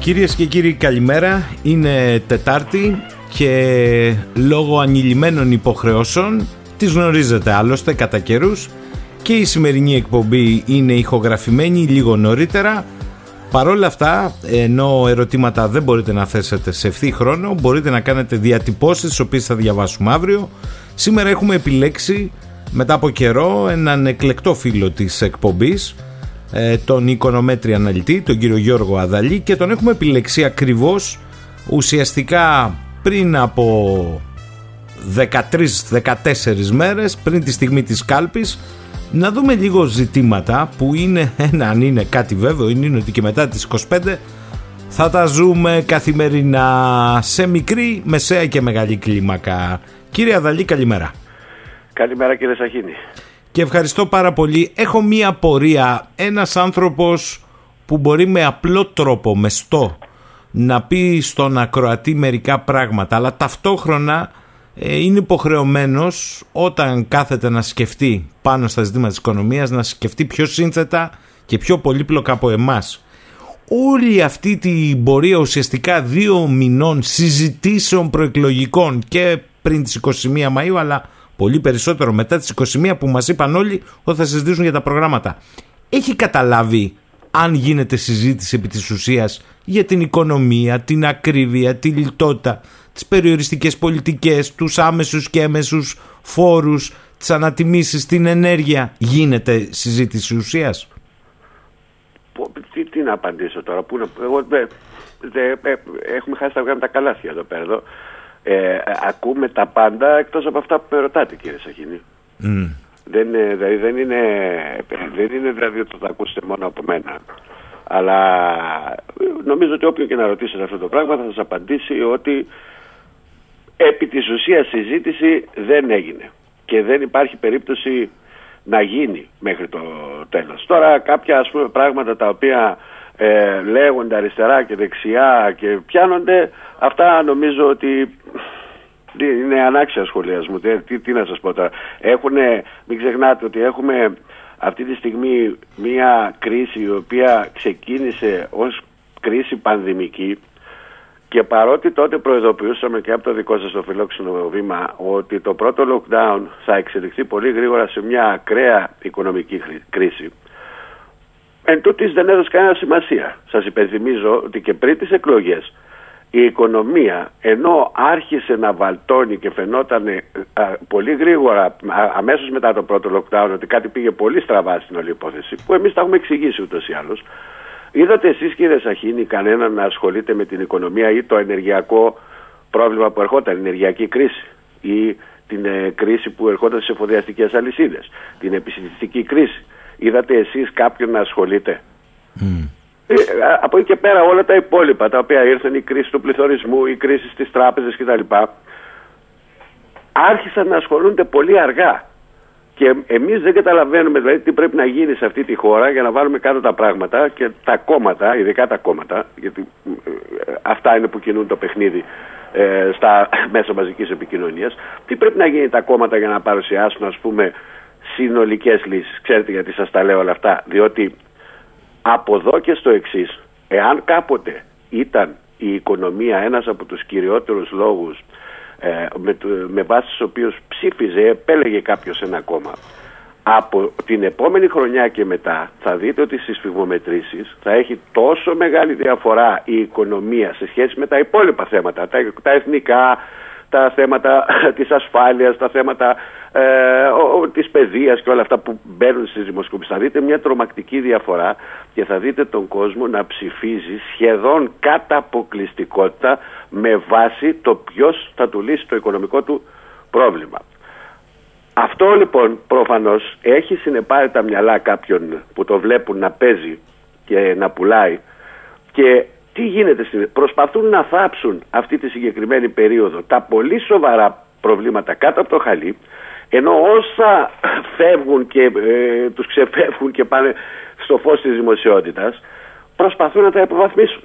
Κυρίες και κύριοι καλημέρα, είναι Τετάρτη και λόγω ανηλυμένων υποχρεώσεων τις γνωρίζετε άλλωστε κατά καιρούς και η σημερινή εκπομπή είναι ηχογραφημένη λίγο νωρίτερα Παρόλα αυτά, ενώ ερωτήματα δεν μπορείτε να θέσετε σε ευθύ χρόνο, μπορείτε να κάνετε διατυπώσεις τις οποίες θα διαβάσουμε αύριο. Σήμερα έχουμε επιλέξει μετά από καιρό έναν εκλεκτό φίλο της εκπομπής ε, τον οικονομέτρη αναλυτή, τον κύριο Γιώργο Αδαλή και τον έχουμε επιλέξει ακριβώς ουσιαστικά πριν από 13-14 μέρες πριν τη στιγμή της κάλπης να δούμε λίγο ζητήματα που είναι ένα αν είναι κάτι βέβαιο είναι ότι και μετά τις 25 θα τα ζούμε καθημερινά σε μικρή, μεσαία και μεγάλη κλίμακα. Κύριε Αδαλή καλημέρα. Καλημέρα κύριε Σαχίνη και ευχαριστώ πάρα πολύ. Έχω μία πορεία. Ένας άνθρωπος που μπορεί με απλό τρόπο, με στό, να πει στον ακροατή μερικά πράγματα, αλλά ταυτόχρονα ε, είναι υποχρεωμένος όταν κάθεται να σκεφτεί πάνω στα ζητήματα της οικονομίας, να σκεφτεί πιο σύνθετα και πιο πολύπλοκα από εμάς. Όλη αυτή την πορεία ουσιαστικά δύο μηνών συζητήσεων προεκλογικών και πριν τις 21 Μαΐου αλλά πολύ περισσότερο μετά τις 21 που μας είπαν όλοι ότι θα συζητήσουν για τα προγράμματα. Έχει καταλάβει αν γίνεται συζήτηση επί της ουσίας για την οικονομία, την ακρίβεια, τη λιτότητα, τις περιοριστικές πολιτικές, τους άμεσους και έμεσους φόρους, τις ανατιμήσεις, την ενέργεια. Γίνεται συζήτηση ουσίας; Τι, τι να απαντήσω τώρα. Που, εγώ, δε, δε, ε, έχουμε χάσει τα βγάλματα καλάθια εδώ πέρα. Εδώ ε, ακούμε τα πάντα εκτός από αυτά που με ρωτάτε κύριε Σαχίνη. Mm. Δεν, δηλαδή, δεν, είναι, δεν είναι δηλαδή ότι θα ακούσετε μόνο από μένα. Αλλά νομίζω ότι όποιον και να ρωτήσετε αυτό το πράγμα θα σας απαντήσει ότι επί της ουσίας συζήτηση δεν έγινε. Και δεν υπάρχει περίπτωση να γίνει μέχρι το τέλος. Τώρα κάποια ας πούμε πράγματα τα οποία ε, λέγονται αριστερά και δεξιά και πιάνονται αυτά νομίζω ότι είναι ανάξια σχολιασμού. Τι, τι να σας πω τώρα. Έχουνε, μην ξεχνάτε ότι έχουμε αυτή τη στιγμή μια κρίση η οποία ξεκίνησε ως κρίση πανδημική και παρότι τότε προειδοποιούσαμε και από το δικό σας το φιλόξενο βήμα ότι το πρώτο lockdown θα εξελιχθεί πολύ γρήγορα σε μια ακραία οικονομική κρίση Εν τούτης δεν έδωσε κανένα σημασία. Σας υπενθυμίζω ότι και πριν τις εκλογές η οικονομία ενώ άρχισε να βαλτώνει και φαινόταν ε, πολύ γρήγορα αμέσως μετά το πρώτο lockdown ότι κάτι πήγε πολύ στραβά στην όλη υπόθεση που εμείς τα έχουμε εξηγήσει ούτως ή άλλως είδατε εσείς κύριε Σαχίνη κανέναν να ασχολείται με την οικονομία ή το ενεργειακό πρόβλημα που ερχόταν, η ενεργειακή κρίση ή την ε, κρίση που ερχόταν σε εφοδιαστικές αλυσίδες, την επιστημιστική κρίση Είδατε εσείς κάποιον να ασχολείται; Mm. από εκεί και πέρα όλα τα υπόλοιπα τα οποία ήρθαν η κρίση του πληθωρισμού, η κρίση στις τράπεζες κτλ. Άρχισαν να ασχολούνται πολύ αργά. Και εμείς δεν καταλαβαίνουμε δηλαδή τι πρέπει να γίνει σε αυτή τη χώρα για να βάλουμε κάτω τα πράγματα και τα κόμματα, ειδικά τα κόμματα, γιατί ε, αυτά είναι που κινούν το παιχνίδι ε, στα μέσα μαζικής επικοινωνίας. Τι πρέπει να γίνει τα κόμματα για να παρουσιάσουν, ας πούμε, συνολικές λύσεις. Ξέρετε γιατί σας τα λέω όλα αυτά. Διότι από εδώ και στο εξής, εάν κάποτε ήταν η οικονομία ένας από τους κυριότερους λόγους ε, με, με βάση τους οποίους ψήφιζε, επέλεγε κάποιος ένα κόμμα. Από την επόμενη χρονιά και μετά θα δείτε ότι στις φυγμομετρήσεις θα έχει τόσο μεγάλη διαφορά η οικονομία σε σχέση με τα υπόλοιπα θέματα, τα, τα εθνικά, τα θέματα της ασφάλειας, τα θέματα ε, της παιδείας και όλα αυτά που μπαίνουν στις δημοσκοπήσεις. Θα δείτε μια τρομακτική διαφορά και θα δείτε τον κόσμο να ψηφίζει σχεδόν κατά αποκλειστικότητα με βάση το ποιος θα του λύσει το οικονομικό του πρόβλημα. Αυτό λοιπόν προφανώς έχει συνεπάρει τα μυαλά κάποιων που το βλέπουν να παίζει και να πουλάει και τι γίνεται, προσπαθούν να θάψουν αυτή τη συγκεκριμένη περίοδο τα πολύ σοβαρά προβλήματα κάτω από το χαλί ενώ όσα φεύγουν και ε, τους ξεφεύγουν και πάνε στο φως της δημοσιότητας προσπαθούν να τα υποβαθμίσουν.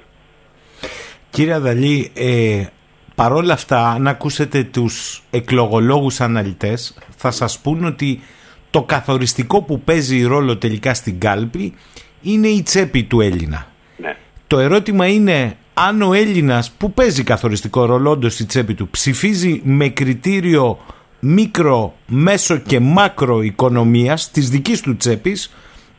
Κύριε Αδαλή, ε, παρόλα αυτά αν ακούσετε τους εκλογολόγους αναλυτές θα σας πούν ότι το καθοριστικό που παίζει ρόλο τελικά στην κάλπη είναι η τσέπη του Έλληνα. Το ερώτημα είναι αν ο Έλληνας που παίζει καθοριστικό ρόλο όντως η τσέπη του ψηφίζει με κριτήριο μικρο, μέσο και μάκρο οικονομίας της δικής του τσέπης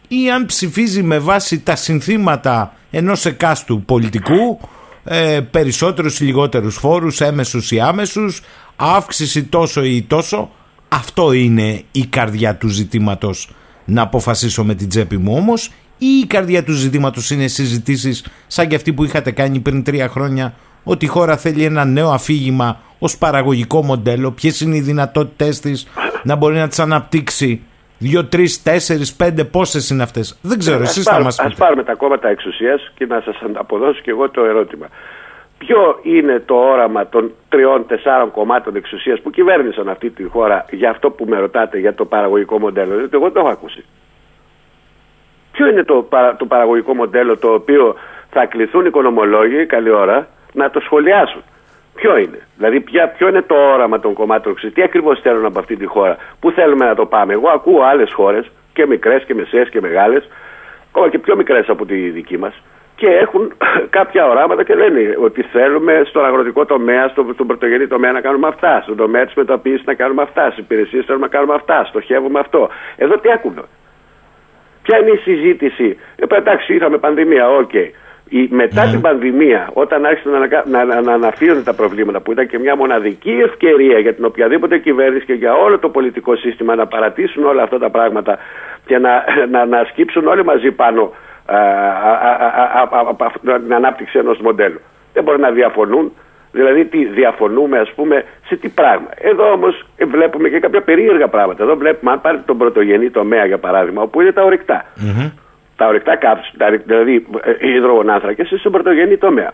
ή αν ψηφίζει με βάση τα συνθήματα ενός εκάστου πολιτικού ε, περισσότερους ή λιγότερους φόρους, έμεσους ή άμεσους, αύξηση τόσο ή τόσο. Αυτό είναι η καρδιά του ζητήματος να αποφασίσω με την τσέπη μου όμως ή η καρδιά του ζητήματος είναι συζητήσεις σαν και αυτή που είχατε κάνει πριν τρία χρόνια ότι η χώρα θέλει ένα νέο αφήγημα ως παραγωγικό μοντέλο, ποιες είναι οι δυνατότητές της να μπορεί να τις αναπτύξει Δύο, τρεις, τέσσερις, πέντε, πόσες είναι αυτές. Δεν ξέρω, εσείς θα μας πείτε. Α πάρουμε τα κόμματα εξουσίας και να σας αποδώσω και εγώ το ερώτημα. Ποιο είναι το όραμα των τριών-τεσσάρων κομμάτων εξουσίας που κυβέρνησαν αυτή τη χώρα για αυτό που με ρωτάτε για το παραγωγικό μοντέλο, διότι εγώ το έχω ακούσει. Ποιο είναι το, το παραγωγικό μοντέλο το οποίο θα κληθούν οι οικονομολόγοι, καλή ώρα, να το σχολιάσουν; Ποιο είναι, δηλαδή ποια, ποιο είναι το όραμα των κομμάτων τι ακριβώς θέλουν από αυτή τη χώρα, πού θέλουμε να το πάμε; Εγώ ακούω άλλες χώρες και μικρές και μεσαίες και μεγάλες, ακόμα και πιο μικρές από τη δική μας, και έχουν κάποια οράματα και λένε ότι θέλουμε στον αγροτικό τομέα, στον, στον πρωτογενή τομέα να κάνουμε αυτά, στον τομέα της μεταποίησης να κάνουμε αυτά, στις υπηρεσίες θέλουμε να κάνουμε αυτά, στοχεύουμε αυτό. Εδώ τι ακούμε. Ποια είναι η συζήτηση; Ε, εντάξει, είχαμε πανδημία, OK. Okay. Η, μετά ναι. την πανδημία, όταν άρχισαν να, να, να, αναφύονται τα προβλήματα, που ήταν και μια μοναδική ευκαιρία για την οποιαδήποτε κυβέρνηση και για όλο το πολιτικό σύστημα να παρατήσουν όλα αυτά τα πράγματα και να, να, να σκύψουν όλοι μαζί πάνω από την ανάπτυξη ενός μοντέλου. Δεν μπορεί να διαφωνούν. Δηλαδή, τι διαφωνούμε, ας πούμε, σε τι πράγμα. Εδώ όμως βλέπουμε και κάποια περίεργα πράγματα. Εδώ βλέπουμε, αν πάρετε τον πρωτογενή τομέα, για παράδειγμα, όπου είναι τα ορυκτά τα ορυκτά καύσιμα, δηλαδή ε, οι υδρογονάνθρακες, στον πρωτογενή τομέα.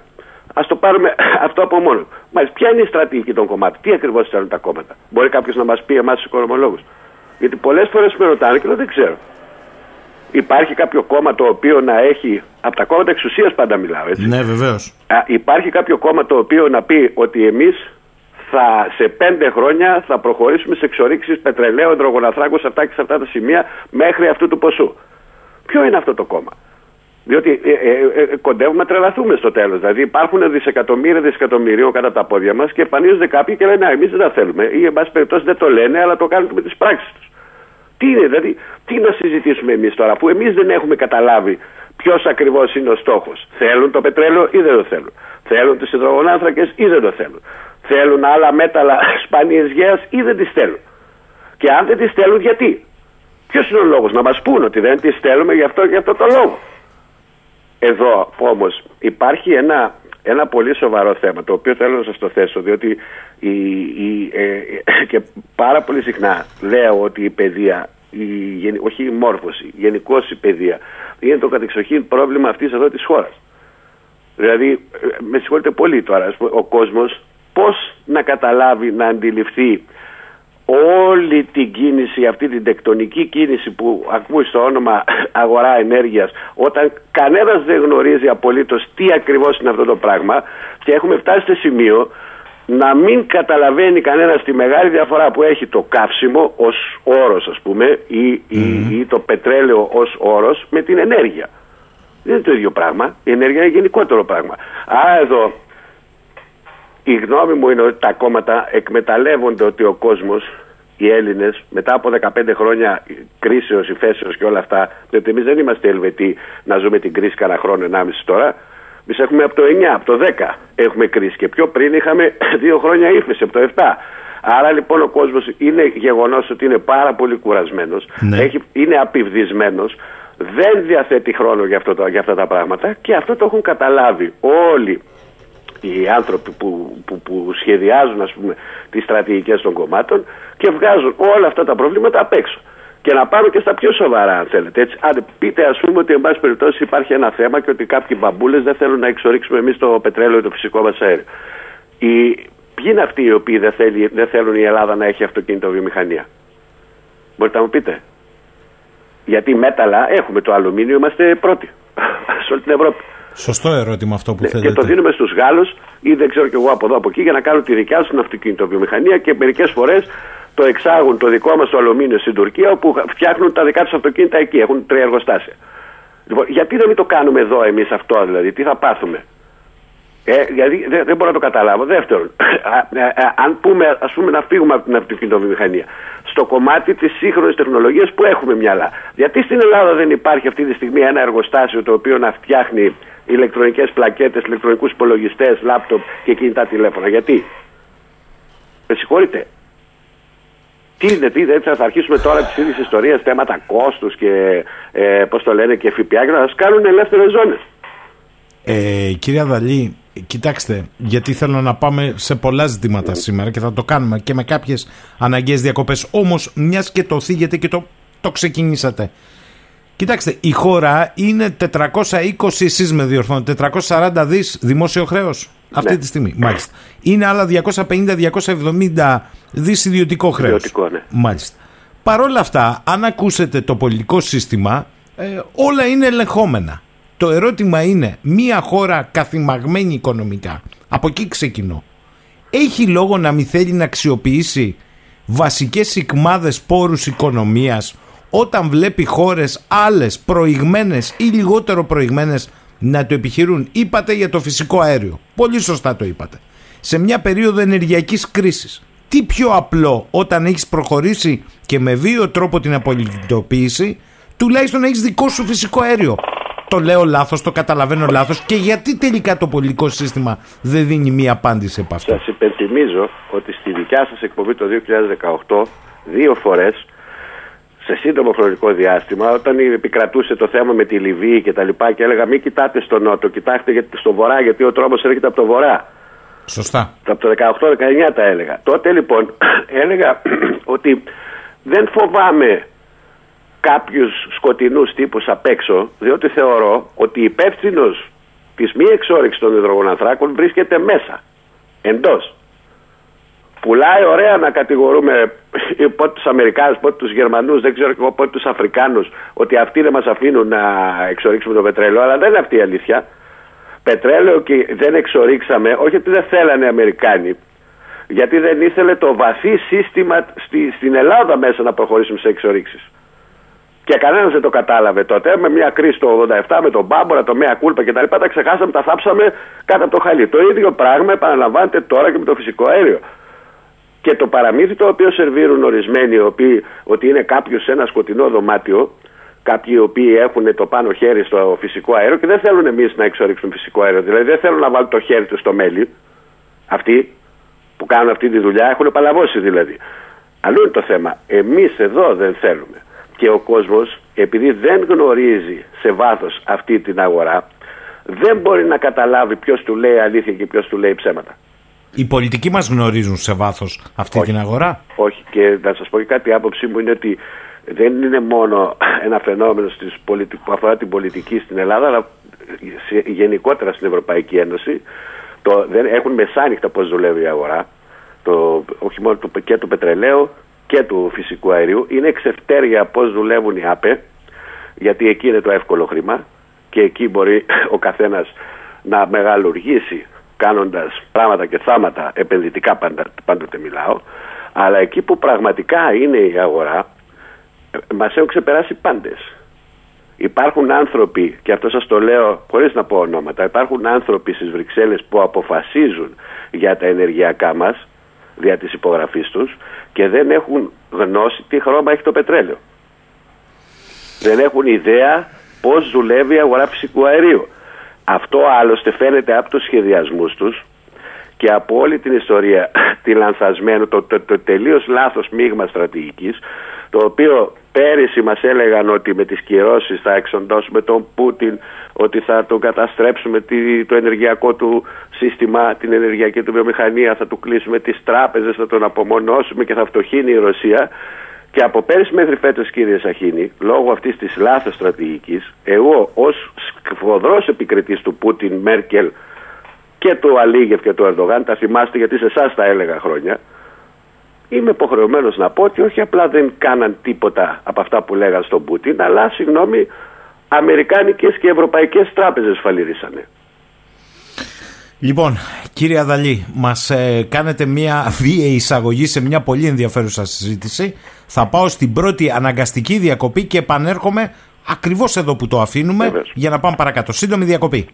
Α το πάρουμε αυτό από μόνος. Μάλιστα, ποια είναι η στρατηγική των κομμάτων, τι ακριβώς θέλουν τα κόμματα. Μπορεί κάποιος να μας πει εμάς τους οικονομολόγους. Γιατί πολλές φορές με ρωτάνε και δεν ξέρω. Υπάρχει κάποιο κόμμα το οποίο να έχει. Από τα κόμματα εξουσίας πάντα μιλάω, έτσι. Ναι, βεβαίως. Υπάρχει κάποιο κόμμα το οποίο να πει ότι εμείς θα, σε πέντε χρόνια θα προχωρήσουμε σε εξορίξεις πετρελαίου, υδρογοναθράκου σε αυτά και σε αυτά τα σημεία μέχρι αυτού του ποσού. Ποιο είναι αυτό το κόμμα; Διότι ε, ε, ε, κοντεύουμε να τρελαθούμε στο τέλος. Δηλαδή υπάρχουν δισεκατομμύρια δισεκατομμυρίων κατά τα πόδια μας και εμφανίζονται κάποιοι και λένε Εμείς δεν τα θέλουμε. Ή εν πάση περιπτώσει δεν το λένε, αλλά το κάνουν με τις πράξεις τους. Τι είναι, δηλαδή, τι να συζητήσουμε εμείς τώρα, που εμείς δεν έχουμε καταλάβει ποιος ακριβώς είναι ο στόχος. Θέλουν το πετρέλαιο ή δεν το θέλουν. Θέλουν τις υδρογονάνθρακες ή δεν το θέλουν. Θέλουν άλλα μέταλλα σπάνιε γέας ή δεν τις θέλουν. Και αν δεν τις θέλουν, γιατί; Ποιος είναι ο λόγος, να μας πούν ότι δεν τις στέλνουμε γι' αυτό, γι αυτό το λόγο. Εδώ όμως υπάρχει ένα, ένα πολύ σοβαρό θέμα το οποίο θέλω να σας το θέσω διότι η, η, ε, και πάρα πολύ συχνά λέω ότι η παιδεία, η, όχι η μόρφωση, γενικώς η παιδεία είναι το κατεξοχήν πρόβλημα αυτής εδώ της χώρας. Δηλαδή, ε, με συγχωρείτε πολύ τώρα, ο κόσμος πώς να καταλάβει, να αντιληφθεί όλη την κίνηση, αυτή την τεκτονική κίνηση που ακούεις στο όνομα αγορά ενέργειας όταν κανένας δεν γνωρίζει απολύτως τι ακριβώς είναι αυτό το πράγμα και έχουμε φτάσει σε σημείο να μην καταλαβαίνει κανένας τη μεγάλη διαφορά που έχει το καύσιμο ως όρος ας πούμε ή, ή, το πετρέλαιο ως όρος με την ενέργεια. Δεν είναι το ίδιο πράγμα. Η ενέργεια είναι γενικότερο πράγμα. Άρα εδώ η γνώμη μου είναι ότι τα κόμματα εκμεταλλεύονται ότι ο κόσμος, οι Έλληνες, μετά από 15 χρόνια κρίσεως, υφέσεως και όλα αυτά, διότι εμείς δεν είμαστε Ελβετοί να ζούμε την κρίση κανένα χρόνο, 1,5 τώρα. Εμείς έχουμε από το 9, από το 10 έχουμε κρίση και πιο πριν είχαμε δύο χρόνια ύφεση, από το 7. Άρα λοιπόν ο κόσμος είναι γεγονός ότι είναι πάρα πολύ κουρασμένος, ναι. είναι απειβδισμένος, δεν διαθέτει χρόνο για, αυτό, για αυτά τα πράγματα και αυτό το έχουν καταλάβει όλοι οι άνθρωποι που, που, που σχεδιάζουν ας πούμε τις στρατηγικές των κομμάτων και βγάζουν όλα αυτά τα προβλήματα απ' έξω. Και να πάμε και στα πιο σοβαρά, αν θέλετε. Έτσι, αν πείτε, ας πούμε, ότι εν πάση περιπτώσει υπάρχει ένα θέμα και ότι κάποιοι μπαμπούλες δεν θέλουν να εξορίξουμε εμείς το πετρέλαιο ή το φυσικό μας αέριο. Οι... Ποιοι είναι αυτοί οι οποίοι δεν, θέλει, δεν θέλουν η Ελλάδα να έχει αυτοκίνητο βιομηχανία; Μπορείτε να μου πείτε. Γιατί μέταλλα έχουμε το αλουμίνιο, είμαστε πρώτοι σε όλη την Ευρώπη. Σωστό ερώτημα αυτό που ναι, θέλετε. Και το δίνουμε στους Γάλλους ή δεν ξέρω κι εγώ από εδώ από εκεί για να κάνουν τη δικιά τους αυτοκινητοβιομηχανία και μερικές φορές το εξάγουν το δικό μας το αλουμίνιο στην Τουρκία όπου φτιάχνουν τα δικά τους αυτοκίνητα εκεί. Έχουν τρία εργοστάσια. Λοιπόν, γιατί δεν το κάνουμε εδώ εμείς αυτό δηλαδή, τι θα πάθουμε; Ε, γιατί δεν, δεν μπορώ να το καταλάβω. Δεύτερον, αν πούμε, ας πούμε να φύγουμε από την αυτοκινητοβιομηχανία στο κομμάτι της σύγχρονης τεχνολογίας που έχουμε μυαλά. Γιατί στην Ελλάδα δεν υπάρχει αυτή τη στιγμή ένα εργοστάσιο το οποίο να φτιάχνει ηλεκτρονικές πλακέτες, ηλεκτρονικούς υπολογιστές, λάπτοπ και κινητά τηλέφωνα. Γιατί; Με συγχωρείτε. Τι είναι, τι δεν θα αρχίσουμε τώρα τις ίδιες ιστορίες, θέματα κόστους και ε, πώς το λένε και ΦΠΑ και να μας κάνουν ελεύθερες ζώνες. Ε, κυρία Δαλή, κοιτάξτε, γιατί θέλω να πάμε σε πολλά ζητήματα σήμερα και θα το κάνουμε και με κάποιες αναγκαίες διακοπές. Όμως, μιας και το θίγετε και το, το ξεκινήσατε. Κοιτάξτε, η χώρα είναι 420, εσείς με διορθώνετε, 440 δις δημόσιο χρέος αυτή ναι. τη στιγμή. Μάλιστα. Είναι άλλα 250-270 δις ιδιωτικό χρέος. Ιδιωτικό, ναι. Μάλιστα. Παρ' όλα αυτά, αν ακούσετε το πολιτικό σύστημα, ε, όλα είναι ελεγχόμενα. Το ερώτημα είναι, μία χώρα καθημαγμένη οικονομικά, από εκεί ξεκινώ, έχει λόγο να μην θέλει να αξιοποιήσει βασικές σικμάδες πόρους οικονομίας όταν βλέπει χώρες άλλες προηγμένες ή λιγότερο προηγμένες να το επιχειρούν. Είπατε για το φυσικό αέριο. Πολύ σωστά το είπατε. Σε μια περίοδο ενεργειακής κρίσης. Τι πιο απλό όταν έχεις προχωρήσει και με βίο τρόπο την απολυτοποίηση τουλάχιστον να έχεις δικό σου φυσικό αέριο το λέω λάθος, το καταλαβαίνω λάθος και γιατί τελικά το πολιτικό σύστημα δεν δίνει μία απάντηση επ' αυτό. Σας υπενθυμίζω ότι στη δικιά σας εκπομπή το 2018 δύο φορές σε σύντομο χρονικό διάστημα, όταν επικρατούσε το θέμα με τη Λιβύη και τα λοιπά και έλεγα μην κοιτάτε στο νότο, κοιτάξτε στο βορρά γιατί ο τρόμος έρχεται από το βορρά. Σωστά. Από το 18-19 τα έλεγα. Τότε λοιπόν έλεγα ότι δεν φοβάμαι κάποιους σκοτεινούς τύπους απ' έξω, διότι θεωρώ ότι υπεύθυνος της μη εξόριξη των υδρογονανθράκων βρίσκεται μέσα, εντός. Πουλάει ωραία να κατηγορούμε πότε τους Αμερικάνους, πότε τους Γερμανούς, δεν ξέρω εγώ πότε τους Αφρικάνους, ότι αυτοί δεν μας αφήνουν να εξορίξουμε το πετρέλαιο, αλλά δεν είναι αυτή η αλήθεια. Πετρέλαιο και δεν εξορίξαμε, όχι ότι δεν θέλανε οι Αμερικάνοι, γιατί δεν ήθελε το βαθύ σύστημα στη, στην Ελλάδα μέσα να προχωρήσουμε σε εξορίξεις. Και κανένας δεν το κατάλαβε τότε. Με μια κρίση το 87 με τον Μπάμπορα, το Μέα Κούλπα κτλ. Τα, τα ξεχάσαμε, τα θάψαμε κάτω από το χαλί. Το ίδιο πράγμα επαναλαμβάνεται τώρα και με το φυσικό αέριο. Και το παραμύθι το οποίο σερβίρουν ορισμένοι, οποίοι, ότι είναι κάποιος σε ένα σκοτεινό δωμάτιο, κάποιοι οι οποίοι έχουν το πάνω χέρι στο φυσικό αέριο και δεν θέλουν εμείς να εξορίξουν φυσικό αέριο. Δηλαδή δεν θέλουν να βάλουν το χέρι τους στο μέλι. Αυτοί που κάνουν αυτή τη δουλειά έχουν παλαβώσει δηλαδή. Αλλού είναι το θέμα. Εμείς εδώ δεν θέλουμε και ο κόσμος επειδή δεν γνωρίζει σε βάθος αυτή την αγορά δεν μπορεί να καταλάβει ποιος του λέει αλήθεια και ποιος του λέει ψέματα. Οι πολιτικοί μας γνωρίζουν σε βάθος αυτή την αγορά; Όχι και να σας πω και κάτι άποψή μου είναι ότι δεν είναι μόνο ένα φαινόμενο στις που αφορά την πολιτική στην Ελλάδα αλλά γενικότερα στην Ευρωπαϊκή Ένωση το, δεν, έχουν μεσάνυχτα πώς δουλεύει η αγορά το, όχι μόνο το, και του πετρελαίου και του φυσικού αερίου. Είναι εξευτέρια πώς δουλεύουν οι ΑΠΕ, γιατί εκεί είναι το εύκολο χρήμα και εκεί μπορεί ο καθένας να μεγαλουργήσει κάνοντας πράγματα και θάματα επενδυτικά πάντα, πάντοτε μιλάω αλλά εκεί που πραγματικά είναι η αγορά μας έχουν ξεπεράσει πάντες υπάρχουν άνθρωποι και αυτό σας το λέω χωρίς να πω ονόματα υπάρχουν άνθρωποι στις Βρυξέλλες που αποφασίζουν για τα ενεργειακά μας δια της υπογραφής τους και δεν έχουν γνώση τι χρώμα έχει το πετρέλαιο. Δεν έχουν ιδέα πώς δουλεύει η αγορά φυσικού αερίου. Αυτό άλλωστε φαίνεται από τους σχεδιασμούς τους και από όλη την ιστορία τη λανθασμένου, το, το, το τελείως λάθος μείγμα στρατηγικής το οποίο πέρυσι μας έλεγαν ότι με τις κυρώσεις θα εξοντώσουμε τον Πούτιν ότι θα τον καταστρέψουμε το ενεργειακό του σύστημα, την ενεργειακή του βιομηχανία, θα του κλείσουμε τις τράπεζες, θα τον απομονώσουμε και θα φτωχύνει η Ρωσία. Και από πέρυσι μέχρι φέτος κύριε Σαχίνη, λόγω αυτής της λάθος στρατηγικής, εγώ ως σφοδρός επικριτής του Πούτιν, Μέρκελ και του Αλίγεφ και του Ερντογάν, τα θυμάστε γιατί σε εσάς τα έλεγα χρόνια, είμαι υποχρεωμένος να πω ότι όχι απλά δεν κάναν τίποτα από αυτά που λέγαν στον Πούτιν, αλλά συγγνώμη, Αμερικάνικες και Ευρωπαϊκές τράπεζες φαλυρίσανε. Λοιπόν, κύριε Αδαλή, μας ε, κάνετε μια βίαιη εισαγωγή σε μια πολύ ενδιαφέρουσα συζήτηση. Θα πάω στην πρώτη αναγκαστική διακοπή και επανέρχομαι ακριβώς εδώ που το αφήνουμε για να πάμε παρακάτω. Σύντομη διακοπή.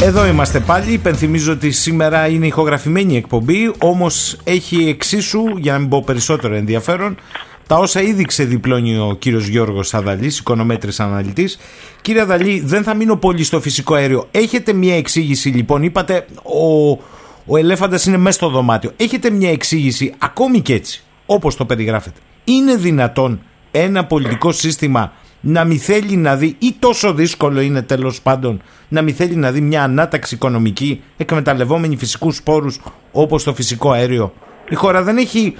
Εδώ είμαστε πάλι. Υπενθυμίζω ότι σήμερα είναι ηχογραφημένη εκπομπή, όμως έχει εξίσου, για να μην πω περισσότερο ενδιαφέρον, τα όσα ήδη ξεδιπλώνει ο κύριος Γιώργος Αδαλής, οικονομέτρης αναλυτής. Κύριε Αδαλή, δεν θα μείνω πολύ στο φυσικό αέριο. Έχετε μια εξήγηση λοιπόν, είπατε ο, ο ελέφαντας είναι μέσα στο δωμάτιο. Έχετε μια εξήγηση, ακόμη και έτσι, όπως το περιγράφετε. Είναι δυνατόν ένα πολιτικό σύστημα να μην θέλει να δει ή τόσο δύσκολο είναι τέλος πάντων να μην θέλει να δει μια ανάταξη οικονομική εκμεταλλευόμενη φυσικούς σπόρους όπως το φυσικό αέριο. Η χώρα δεν έχει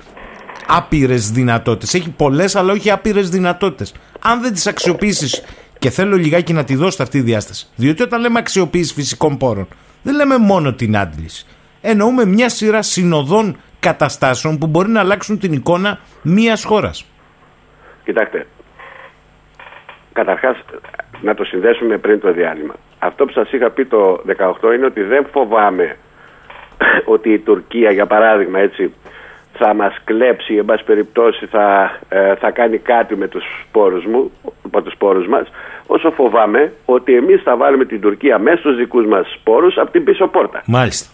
άπειρες δυνατότητες, έχει πολλές αλλά όχι άπειρες δυνατότητες. Αν δεν τις αξιοποιήσεις και θέλω λιγάκι να τη δώσω αυτή η διάσταση, διότι όταν λέμε αξιοποίηση φυσικών πόρων δεν λέμε μόνο την άντληση. Εννοούμε μια σειρά συνοδών καταστάσεων που μπορεί να αλλάξουν την εικόνα μιας χώρας. Κοιτάξτε, καταρχάς να το συνδέσουμε πριν το διάλειμμα. Αυτό που σας είχα πει το 18 είναι ότι δεν φοβάμαι ότι η Τουρκία για παράδειγμα έτσι θα μας κλέψει, εν πάση περιπτώσει θα, ε, θα κάνει κάτι με τους σπόρους, μου, με τους σπόρους μας, όσο φοβάμαι ότι εμείς θα βάλουμε την Τουρκία μέσα στους δικούς μας σπόρους από την πίσω πόρτα. Μάλιστα.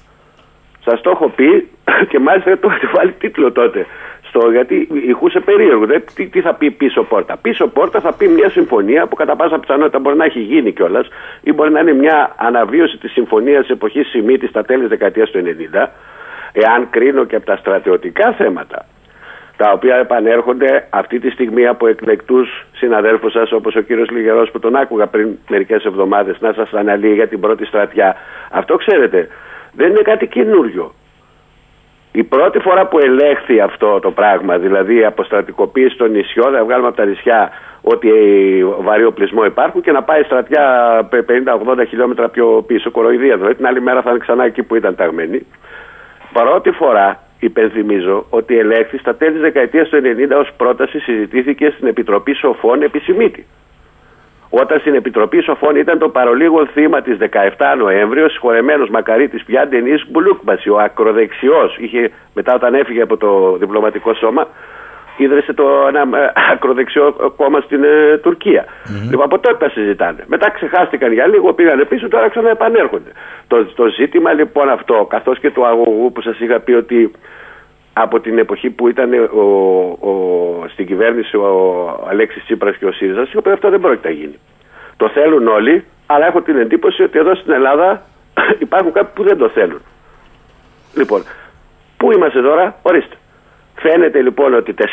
Σας το έχω πει και μάλιστα το έχω βάλει τίτλο τότε αυτό, γιατί ηχούσε περίεργο. Δεν, τι, τι, θα πει πίσω πόρτα. Πίσω πόρτα θα πει μια συμφωνία που κατά πάσα πιθανότητα μπορεί να έχει γίνει κιόλας ή μπορεί να είναι μια αναβίωση της συμφωνίας εποχής Σιμίτη στα τέλη δεκαετίας του 90, εάν κρίνω και από τα στρατιωτικά θέματα τα οποία επανέρχονται αυτή τη στιγμή από εκλεκτούς συναδέλφους σας, όπως ο κύριος Λιγερός που τον άκουγα πριν μερικές εβδομάδες να σας αναλύει για την πρώτη στρατιά. Αυτό ξέρετε, δεν είναι κάτι καινούριο. Η πρώτη φορά που ελέγχθη αυτό το πράγμα, δηλαδή η αποστρατικοποίηση των νησιών, να βγάλουμε από τα νησιά ότι βαρύ οπλισμό υπάρχουν και να πάει στρατιά 50-80 χιλιόμετρα πιο πίσω, κοροϊδία δηλαδή, την άλλη μέρα θα είναι ξανά εκεί που ήταν ταγμένη. Πρώτη φορά υπενθυμίζω ότι ελέγχθη στα τέλη της δεκαετίας του 90 ως πρόταση συζητήθηκε στην Επιτροπή Σοφών επισημήτη όταν στην Επιτροπή Σοφών ήταν το παρολίγο θύμα της 17 Νοέμβρη, ο συγχωρεμένος μακαρίτης πια Ντενή Μπουλούκμπαση, ο ακροδεξιός. Μετά, όταν έφυγε από το διπλωματικό σώμα, ίδρυσε το ένα ε, ακροδεξιό κόμμα στην ε, Τουρκία. Mm-hmm. Λοιπόν, από τότε τα συζητάνε. Μετά ξεχάστηκαν για λίγο, πήγαν πίσω, τώρα ξαναεπανέρχονται. Το, το ζήτημα λοιπόν αυτό, καθώς και του αγωγού που σας είχα πει ότι από την εποχή που ήταν ο, ο, στην κυβέρνηση ο Αλέξης Τσίπρας και ο ΣΥΡΙΖΑ, είπα ότι αυτό δεν πρόκειται να γίνει. Το θέλουν όλοι, αλλά έχω την εντύπωση ότι εδώ στην Ελλάδα υπάρχουν κάποιοι που δεν το θέλουν. Λοιπόν, πού είμαστε τώρα, ορίστε. Φαίνεται λοιπόν ότι 4,5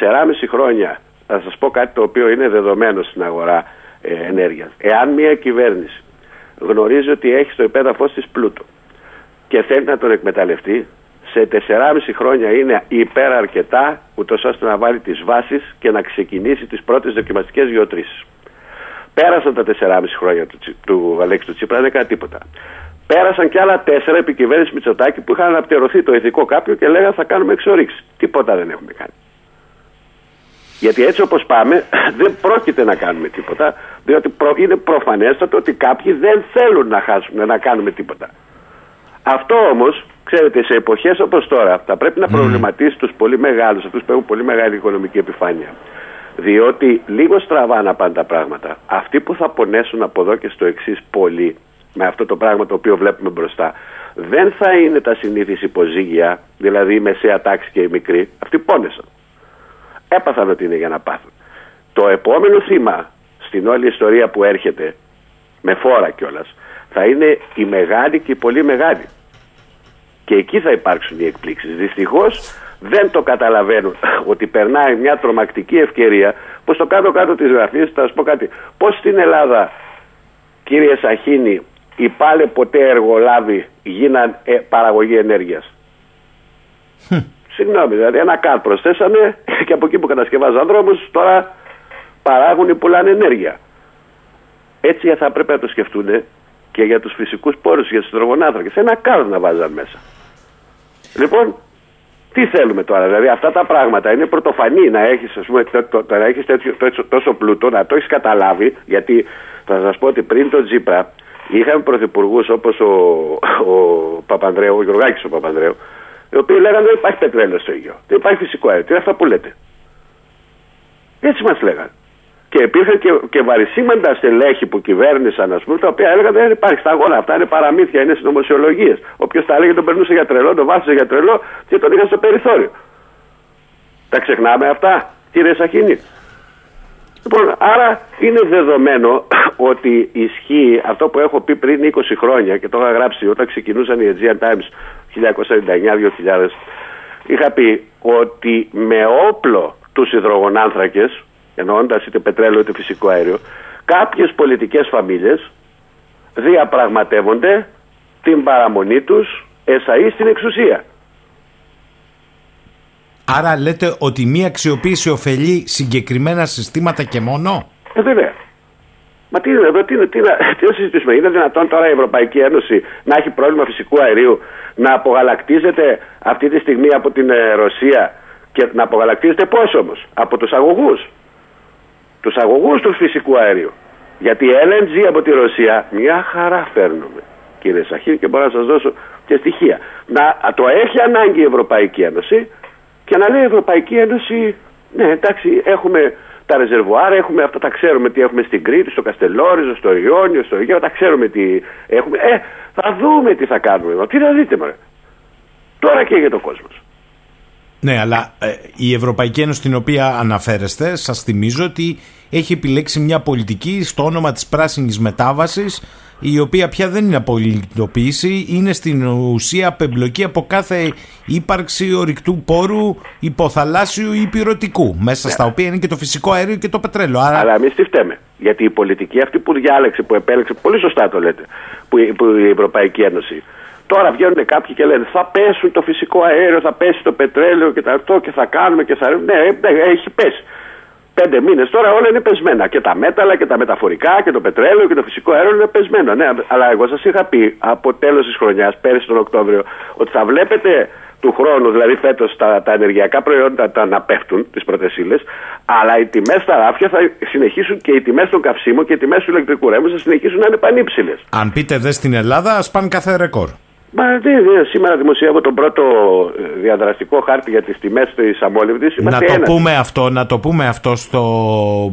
χρόνια, θα σας πω κάτι το οποίο είναι δεδομένο στην αγορά ε, ενέργειας. Εάν μια κυβέρνηση γνωρίζει ότι έχει στο υπέδαφος της πλούτο και θέλει να τον εκμεταλλευτεί, σε 4,5 χρόνια είναι υπεραρκετά ούτως ώστε να βάλει τις βάσεις και να ξεκινήσει τις πρώτες δοκιμαστικές γεωτρήσεις. Πέρασαν τα 4,5 χρόνια του, του Αλέξη του Τσίπρα, δεν έκανε τίποτα. Πέρασαν και άλλα τέσσερα επί κυβέρνηση Μητσοτάκη που είχαν αναπτερωθεί το ηθικό κάποιο και λέγανε θα κάνουμε εξορίξεις. Τίποτα δεν έχουμε κάνει. Γιατί έτσι όπως πάμε δεν πρόκειται να κάνουμε τίποτα, διότι είναι προφανέστατο ότι κάποιοι δεν θέλουν να, χάσουν, να κάνουμε τίποτα. Αυτό όμως Ξέρετε, σε εποχές όπως τώρα θα πρέπει να προβληματίσει τους πολύ μεγάλους, αυτούς που έχουν πολύ μεγάλη οικονομική επιφάνεια. Διότι λίγο στραβά να πάνε τα πράγματα. Αυτοί που θα πονέσουν από εδώ και στο εξής πολύ με αυτό το πράγμα το οποίο βλέπουμε μπροστά, δεν θα είναι τα συνήθι υποζύγια, δηλαδή η μεσαία τάξη και η μικρή. Αυτοί πόνεσαν. Έπαθαν ότι είναι για να πάθουν. Το επόμενο θύμα στην όλη ιστορία που έρχεται, με φόρα κιόλας, θα είναι η μεγάλη και η πολύ μεγάλη. Και εκεί θα υπάρξουν οι εκπλήξεις. Δυστυχώς δεν το καταλαβαίνουν ότι περνάει μια τρομακτική ευκαιρία που στο κάτω-κάτω της γραφής θα σας πω κάτι. Πώς στην Ελλάδα κύριε Σαχίνη οι πάλε ποτέ εργολάβοι γίναν ε, παραγωγή ενέργειας. Συγγνώμη, δηλαδή ένα κάρ προσθέσανε και από εκεί που κατασκευάζαν δρόμους τώρα παράγουν ή πουλάνε ενέργεια. Έτσι θα πρέπει να το σκεφτούν και για τους φυσικούς πόρους, για τους υδρογονάνθρακες. Ένα κάρ να βάζαν μέσα. Λοιπόν, τι θέλουμε τώρα, δηλαδή αυτά τα πράγματα είναι πρωτοφανή να έχεις έχεις τόσο πλούτο, να το έχεις καταλάβει, γιατί θα σας πω ότι πριν τον Τζίπρα είχαμε πρωθυπουργούς όπως ο, ο Παπανδρέου, ο Γιωργάκης ο Παπανδρέου, οι οποίοι λέγανε δεν υπάρχει πετρέλαιο στο Αιγαίο, δεν υπάρχει φυσικό αέριο, τι είναι αυτά που λέτε. Έτσι μας λέγανε. Και υπήρχαν και, και βαρισίμαντα στελέχη που κυβέρνησαν, ας πούμε, τα οποία έλεγαν δεν υπάρχει στα αγώνα. Αυτά είναι παραμύθια, είναι συνωμοσιολογίες. Όποιο τα έλεγε τον περνούσε για τρελό, τον βάζησε για τρελό και τον είχαν στο περιθώριο. Τα ξεχνάμε αυτά, κύριε Σαχίνη. Λοιπόν, άρα είναι δεδομένο ότι ισχύει αυτό που έχω πει πριν 20 χρόνια και το είχα γράψει όταν ξεκινούσαν οι Aegean Times 1999-2000. Είχα πει ότι με όπλο τους υδρογονάνθρακες, εννοώντας είτε πετρέλαιο είτε φυσικό αέριο, κάποιες πολιτικές φαμίλες διαπραγματεύονται την παραμονή τους εσαΐς στην εξουσία. Άρα λέτε ότι μία αξιοποίηση ωφελεί συγκεκριμένα συστήματα και μόνο; Ε, βέβαια. Μα τι είναι εδώ, τι, είναι, τι, τι να συζητήσουμε; Είναι δυνατόν τώρα η Ευρωπαϊκή Ένωση να έχει πρόβλημα φυσικού αερίου, να απογαλακτίζεται αυτή τη στιγμή από την ε, Ρωσία και να απογαλακτίζεται πώς όμως, από τους αγωγούς. Τους αγωγούς του φυσικού αερίου. Γιατί LNG από τη Ρωσία μια χαρά φέρνουμε, κύριε Σαχίρ, και μπορώ να σας δώσω και στοιχεία. Να το έχει ανάγκη η Ευρωπαϊκή Ένωση και να λέει η Ευρωπαϊκή Ένωση, ναι εντάξει έχουμε τα ρεζερβουάρα, έχουμε αυτά τα ξέρουμε τι έχουμε στην Κρήτη, στο Καστελόριζο, στο Ιόνιο, στο Αιγαίο, τα ξέρουμε τι έχουμε. Ε, θα δούμε τι θα κάνουμε. Τι θα δείτε μωρέ. Τώρα και για το κόσμος. Ναι, αλλά ε, η Ευρωπαϊκή Ένωση την οποία αναφέρεστε, σας θυμίζω ότι έχει επιλέξει μια πολιτική στο όνομα της πράσινης μετάβασης η οποία πια δεν είναι απολυτοποίηση, είναι στην ουσία απεμπλοκή από κάθε ύπαρξη ορυκτού πόρου υποθαλάσσιου ή πυρωτικού, μέσα στα οποία είναι και το φυσικό αέριο και το πετρέλαιο. Άρα... Αλλά εμείς τι φταίμε. Γιατί η πολιτική αυτή που διάλεξε, που επέλεξε, πολύ σωστά το λέτε, που, που η Ευρωπαϊκή Ένωση. Τώρα βγαίνουν κάποιοι και λένε θα πέσουν το φυσικό αέριο, θα πέσει το πετρέλαιο και τα αυτό και θα κάνουμε και θα. Ναι, ναι έχει πέσει πέντε μήνες τώρα όλα είναι πεσμένα. Και τα μέταλλα και τα μεταφορικά και το πετρέλαιο και το φυσικό αέριο είναι πεσμένο. Ναι, αλλά εγώ σας είχα πει από τέλος της χρονιάς, πέρυσι τον Οκτώβριο, ότι θα βλέπετε του χρόνου, δηλαδή φέτος, τα, τα ενεργειακά προϊόντα τα να πέφτουν, τις πρώτες ύλες, αλλά οι τιμές στα ράφια θα συνεχίσουν και οι τιμές των καυσίμων και οι τιμές του ηλεκτρικού ρεύματος θα συνεχίσουν να είναι πανύψηλες. Αν πείτε δε στην Ελλάδα, ας πάνε κάθε ρεκόρ. Μα ναι, ναι, σήμερα δημοσιεύω τον πρώτο ε, διαδραστικό χάρτη για τις τιμές της αμόλυβδης. Να το, πούμε αυτό, να το πούμε αυτό στο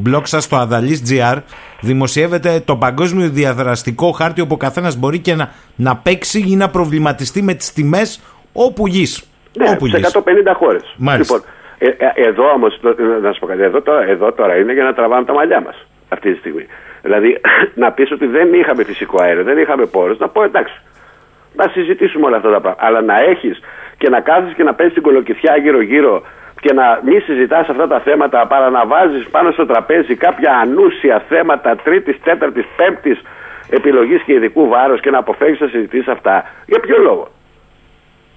blog σας, στο Adalys.gr. Δημοσιεύεται το παγκόσμιο διαδραστικό χάρτη όπου ο καθένας μπορεί και να, να παίξει ή να προβληματιστεί με τις τιμές όπου γης. Ναι, όπου σε 150 χώρες. Μάλιστα. Λοιπόν, ε, ε, εδώ όμως, να σου πω κάτι, εδώ τώρα, εδώ τώρα είναι για να τραβάμε τα μαλλιά μας αυτή τη στιγμή. Δηλαδή να πεις ότι δεν είχαμε φυσικό αέριο, δεν είχαμε πόρους, να πω εντάξει να συζητήσουμε όλα αυτά τα πράγματα. Αλλά να έχεις και να κάθεσαι και να παίζει την κολοκυθιά γύρω-γύρω και να μην συζητάς αυτά τα θέματα παρά να βάζεις πάνω στο τραπέζι κάποια ανούσια θέματα τρίτης, τέταρτης, πέμπτης επιλογής και ειδικού βάρους και να αποφεύγει να συζητήσεις αυτά. Για ποιο λόγο;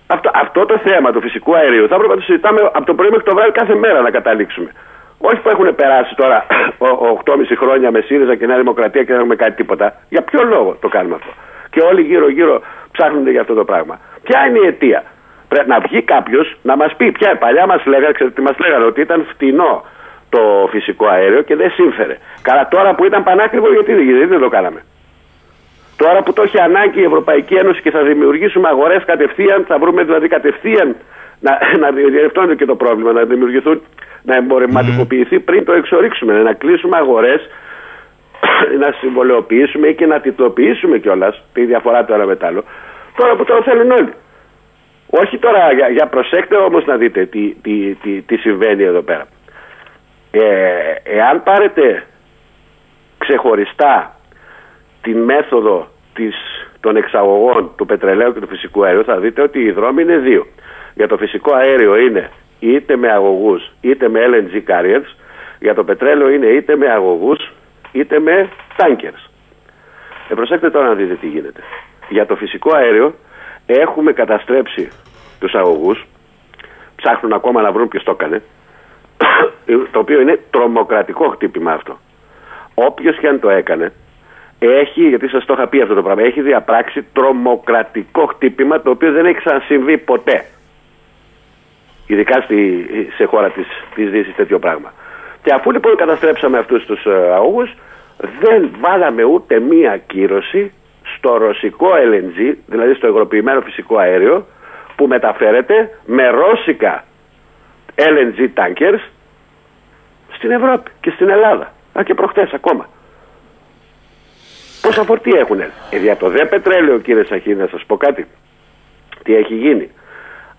Αυτό, αυτό το θέμα του φυσικού αερίου θα έπρεπε να το συζητάμε από το πρωί μέχρι το βράδυ κάθε μέρα να καταλήξουμε. Όχι που έχουν περάσει τώρα 8,5 χρόνια με ΣΥΡΙΖΑ και Νέα Δημοκρατία και δεν έχουμε κάτι τίποτα. Για ποιο λόγο το κάνουμε αυτό; Και όλοι γύρω-γύρω ψάχνονται για αυτό το πράγμα. Ποια είναι η αιτία; Πρέπει να βγει κάποιος να μας πει ποια. Παλιά μας λέγανε, ξέρετε, μας λέγανε ότι ήταν φτηνό το φυσικό αέριο και δεν σύμφερε. Καλά τώρα που ήταν πανάκριβο, γιατί δεν το κάναμε. Τώρα που το έχει ανάγκη η Ευρωπαϊκή Ένωση και θα δημιουργήσουμε αγορές κατευθείαν, θα βρούμε δηλαδή κατευθείαν να, να και το πρόβλημα, να δημιουργηθούν, να εμπορευματικοποιηθεί πριν το εξορίξουμε, να κλείσουμε αγορές να συμβολεοποιήσουμε ή και να τιτλοποιήσουμε κιόλας τη διαφορά του ένα μετάλλου, τώρα που το θέλουν όλοι. Όχι τώρα, για, για προσέξτε όμως να δείτε τι, τι, τι, τι συμβαίνει εδώ πέρα. Ε, εάν πάρετε ξεχωριστά τη μέθοδο της, των εξαγωγών του πετρελαίου και του φυσικού αέριου θα δείτε ότι οι δρόμοι είναι δύο. Για το φυσικό αέριο είναι είτε με αγωγούς είτε με LNG carriers. Για το πετρέλαιο είναι είτε με αγωγούς είτε με tankers. Ε, προσέξτε τώρα να δείτε τι γίνεται. Για το φυσικό αέριο έχουμε καταστρέψει τους αγωγούς, ψάχνουν ακόμα να βρουν ποιος το έκανε, το οποίο είναι τρομοκρατικό χτύπημα αυτό. Όποιος και αν το έκανε, έχει, γιατί σας το είχα πει αυτό το πράγμα, έχει διαπράξει τρομοκρατικό χτύπημα το οποίο δεν έχει ξανασυμβεί ποτέ. Ειδικά στη, σε χώρα της, της Δύσης τέτοιο πράγμα. Και αφού λοιπόν καταστρέψαμε αυτούς τους ε, αγωγούς, δεν βάλαμε ούτε μία κύρωση στο ρωσικό LNG, δηλαδή στο υγροποιημένο φυσικό αέριο, που μεταφέρεται με ρώσικα LNG tankers στην Ευρώπη και στην Ελλάδα. Α, και προχτές ακόμα. Πόσα φορτία έχουν. Ε, για το δε πετρέλαιο κύριε Σαχή να σας πω κάτι. Τι έχει γίνει;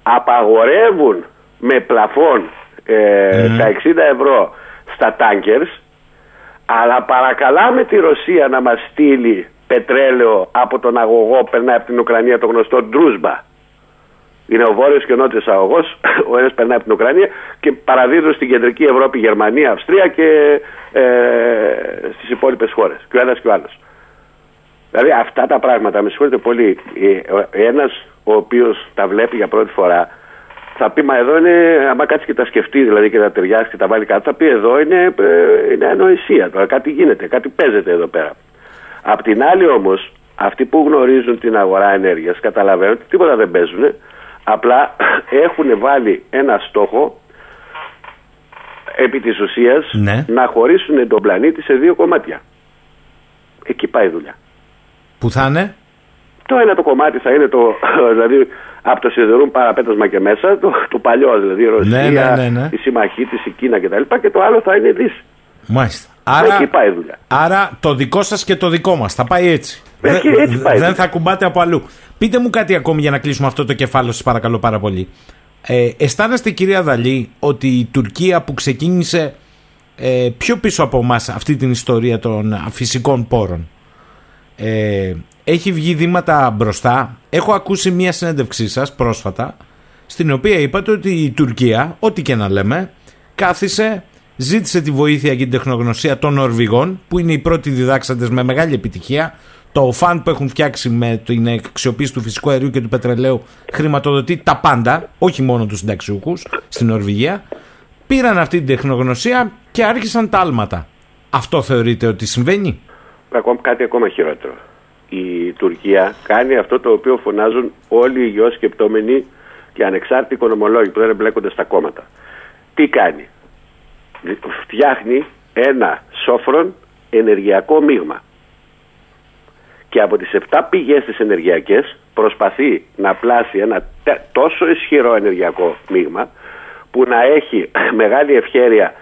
Απαγορεύουν με πλαφόν ε, τα 60 ευρώ στα τάγκερς αλλά παρακαλάμε τη Ρωσία να μας στείλει πετρέλαιο από τον αγωγό περνάει από την Ουκρανία το γνωστό Ντρούσμπα. Είναι ο βόρειος και ο νότιος αγωγός. Ο ένας περνάει από την Ουκρανία και παραδίδουν στην κεντρική Ευρώπη, Γερμανία, Αυστρία και ε, στις υπόλοιπες χώρες. Και ο ένας και ο άλλος. Δηλαδή αυτά τα πράγματα, με συγχωρείτε πολύ, ένας ο οποίος τα βλέπει για πρώτη φορά θα πει, μα εδώ είναι, άμα κάτσει και τα σκεφτεί δηλαδή και τα ταιριάσει και τα βάλει κάτω, θα πει εδώ είναι, ε, είναι ανοησία τώρα, κάτι γίνεται, κάτι παίζεται εδώ πέρα. Απ' την άλλη όμως, αυτοί που γνωρίζουν την αγορά ενέργειας καταλαβαίνουν ότι τίποτα δεν παίζουν, απλά έχουν βάλει ένα στόχο επί της ουσίας Ναι. να χωρίσουν τον πλανήτη σε δύο κομμάτια. Εκεί πάει η δουλειά. Που θα είναι; Το ένα το κομμάτι θα είναι το, δηλαδή από το σιδερούν παραπέτασμα και μέσα, το, το παλιό δηλαδή η Ρωσία, Ναι, ναι, ναι, ναι. η συμμαχή της, η Κίνα κτλ. Και το άλλο θα είναι η Δύση. Μάλιστα. Εκεί Άρα, πάει η δουλειά. άρα το δικό σας και το δικό μας θα πάει έτσι. Εκεί, Δεν- έτσι πάει. Δεν θα κουμπάτε από αλλού. Πείτε μου κάτι ακόμη για να κλείσουμε αυτό το κεφάλαιο σας παρακαλώ πάρα πολύ. Ε, αισθάνεστε κυρία Δαλή ότι η Τουρκία που ξεκίνησε ε, πιο πίσω από εμάς αυτή την ιστορία των φυσικών πόρων ε, έχει βγει βήματα μπροστά. Έχω ακούσει μία συνέντευξή σας πρόσφατα στην οποία είπατε ότι η Τουρκία, ό,τι και να λέμε, κάθισε, ζήτησε τη βοήθεια και την τεχνογνωσία των Νορβηγών που είναι οι πρώτοι διδάξαντες με μεγάλη επιτυχία. Το φαν που έχουν φτιάξει με την αξιοποίηση του φυσικού αερίου και του πετρελαίου χρηματοδοτεί τα πάντα, όχι μόνο τους συνταξιούχους στην Νορβηγία. Πήραν αυτή την τεχνογνωσία και άρχισαν τα άλματα. Αυτό θεωρείτε ότι συμβαίνει; Ακόμα, κάτι ακόμα χειρότερο. Η Τουρκία κάνει αυτό το οποίο φωνάζουν όλοι οι γεωσκεπτόμενοι και ανεξάρτητοι οικονομολόγοι που δεν εμπλέκονται στα κόμματα. Τι κάνει; Φτιάχνει ένα σόφρον ενεργειακό μείγμα. Και από τις 7 πηγές τις ενεργειακές προσπαθεί να πλάσει ένα τε- τόσο ισχυρό ενεργειακό μείγμα που να έχει μεγάλη ευχέρεια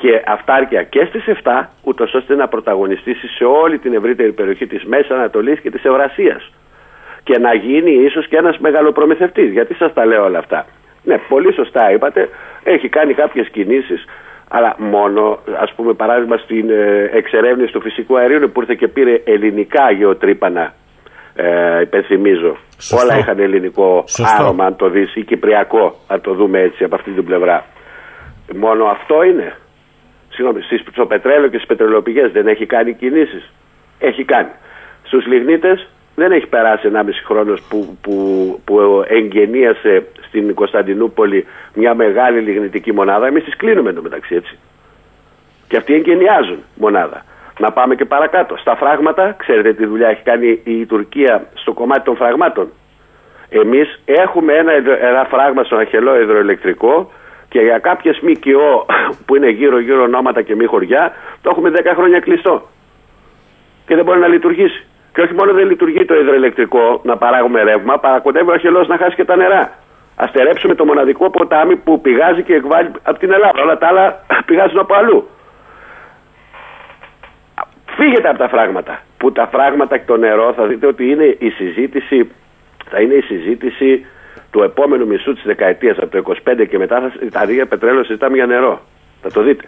και αυτάρκεια και στις 7 ούτως ώστε να πρωταγωνιστήσει σε όλη την ευρύτερη περιοχή της Μέσης Ανατολής και της Ευρασίας και να γίνει ίσως και ένας μεγαλοπρομηθευτής. Γιατί σας τα λέω όλα αυτά. Ναι, πολύ σωστά είπατε, έχει κάνει κάποιες κινήσεις αλλά μόνο, ας πούμε παράδειγμα στην ε, εξερεύνηση του φυσικού αερίου που ήρθε και πήρε ελληνικά γεωτρύπανα ε, υπενθυμίζω. Σωστό. Όλα είχαν ελληνικό Σωστό. άρωμα αν το δεις ή κυπριακό αν το δούμε έτσι από αυτή την πλευρά. Μόνο αυτό είναι. Συγγνώμη, στις, στο πετρέλαιο και στις πετρελαιοπηγές δεν έχει κάνει κινήσεις. Έχει κάνει. Στους λιγνίτες δεν έχει περάσει 1,5 χρόνος που, που, που εγγενίασε στην Κωνσταντινούπολη μια μεγάλη λιγνητική μονάδα. Εμείς τις κλείνουμε εντωμεταξύ έτσι. Και αυτοί εγκαινιάζουν μονάδα. Να πάμε και παρακάτω. Στα φράγματα, ξέρετε τι δουλειά έχει κάνει η Τουρκία στο κομμάτι των φραγμάτων. Εμείς έχουμε ένα, υδρο- ένα φράγμα στον Αχελό υδροελεκτρικό και για κάποιες ΜΚΟ που είναι γύρω-γύρω ονόματα και μη χωριά το έχουμε 10 χρόνια κλειστό. Και δεν μπορεί να λειτουργήσει. Και όχι μόνο δεν λειτουργεί το υδροελεκτρικό να παράγουμε ρεύμα, παρακοντεύει ο Αχελός να χάσει και τα νερά. Α στερέψουμε το μοναδικό ποτάμι που πηγάζει και εκβάλλει από την Ελλάδα. Όλα τα άλλα πηγάζουν από αλλού. Φύγετε από τα φράγματα. Που τα φράγματα και το νερό θα δείτε ότι είναι η συζήτηση, θα είναι η συζήτηση του επόμενου μισού της δεκαετίας από το 25 και μετά θα, τα αντί για πετρέλαιο συζητάμε για νερό. Θα το δείτε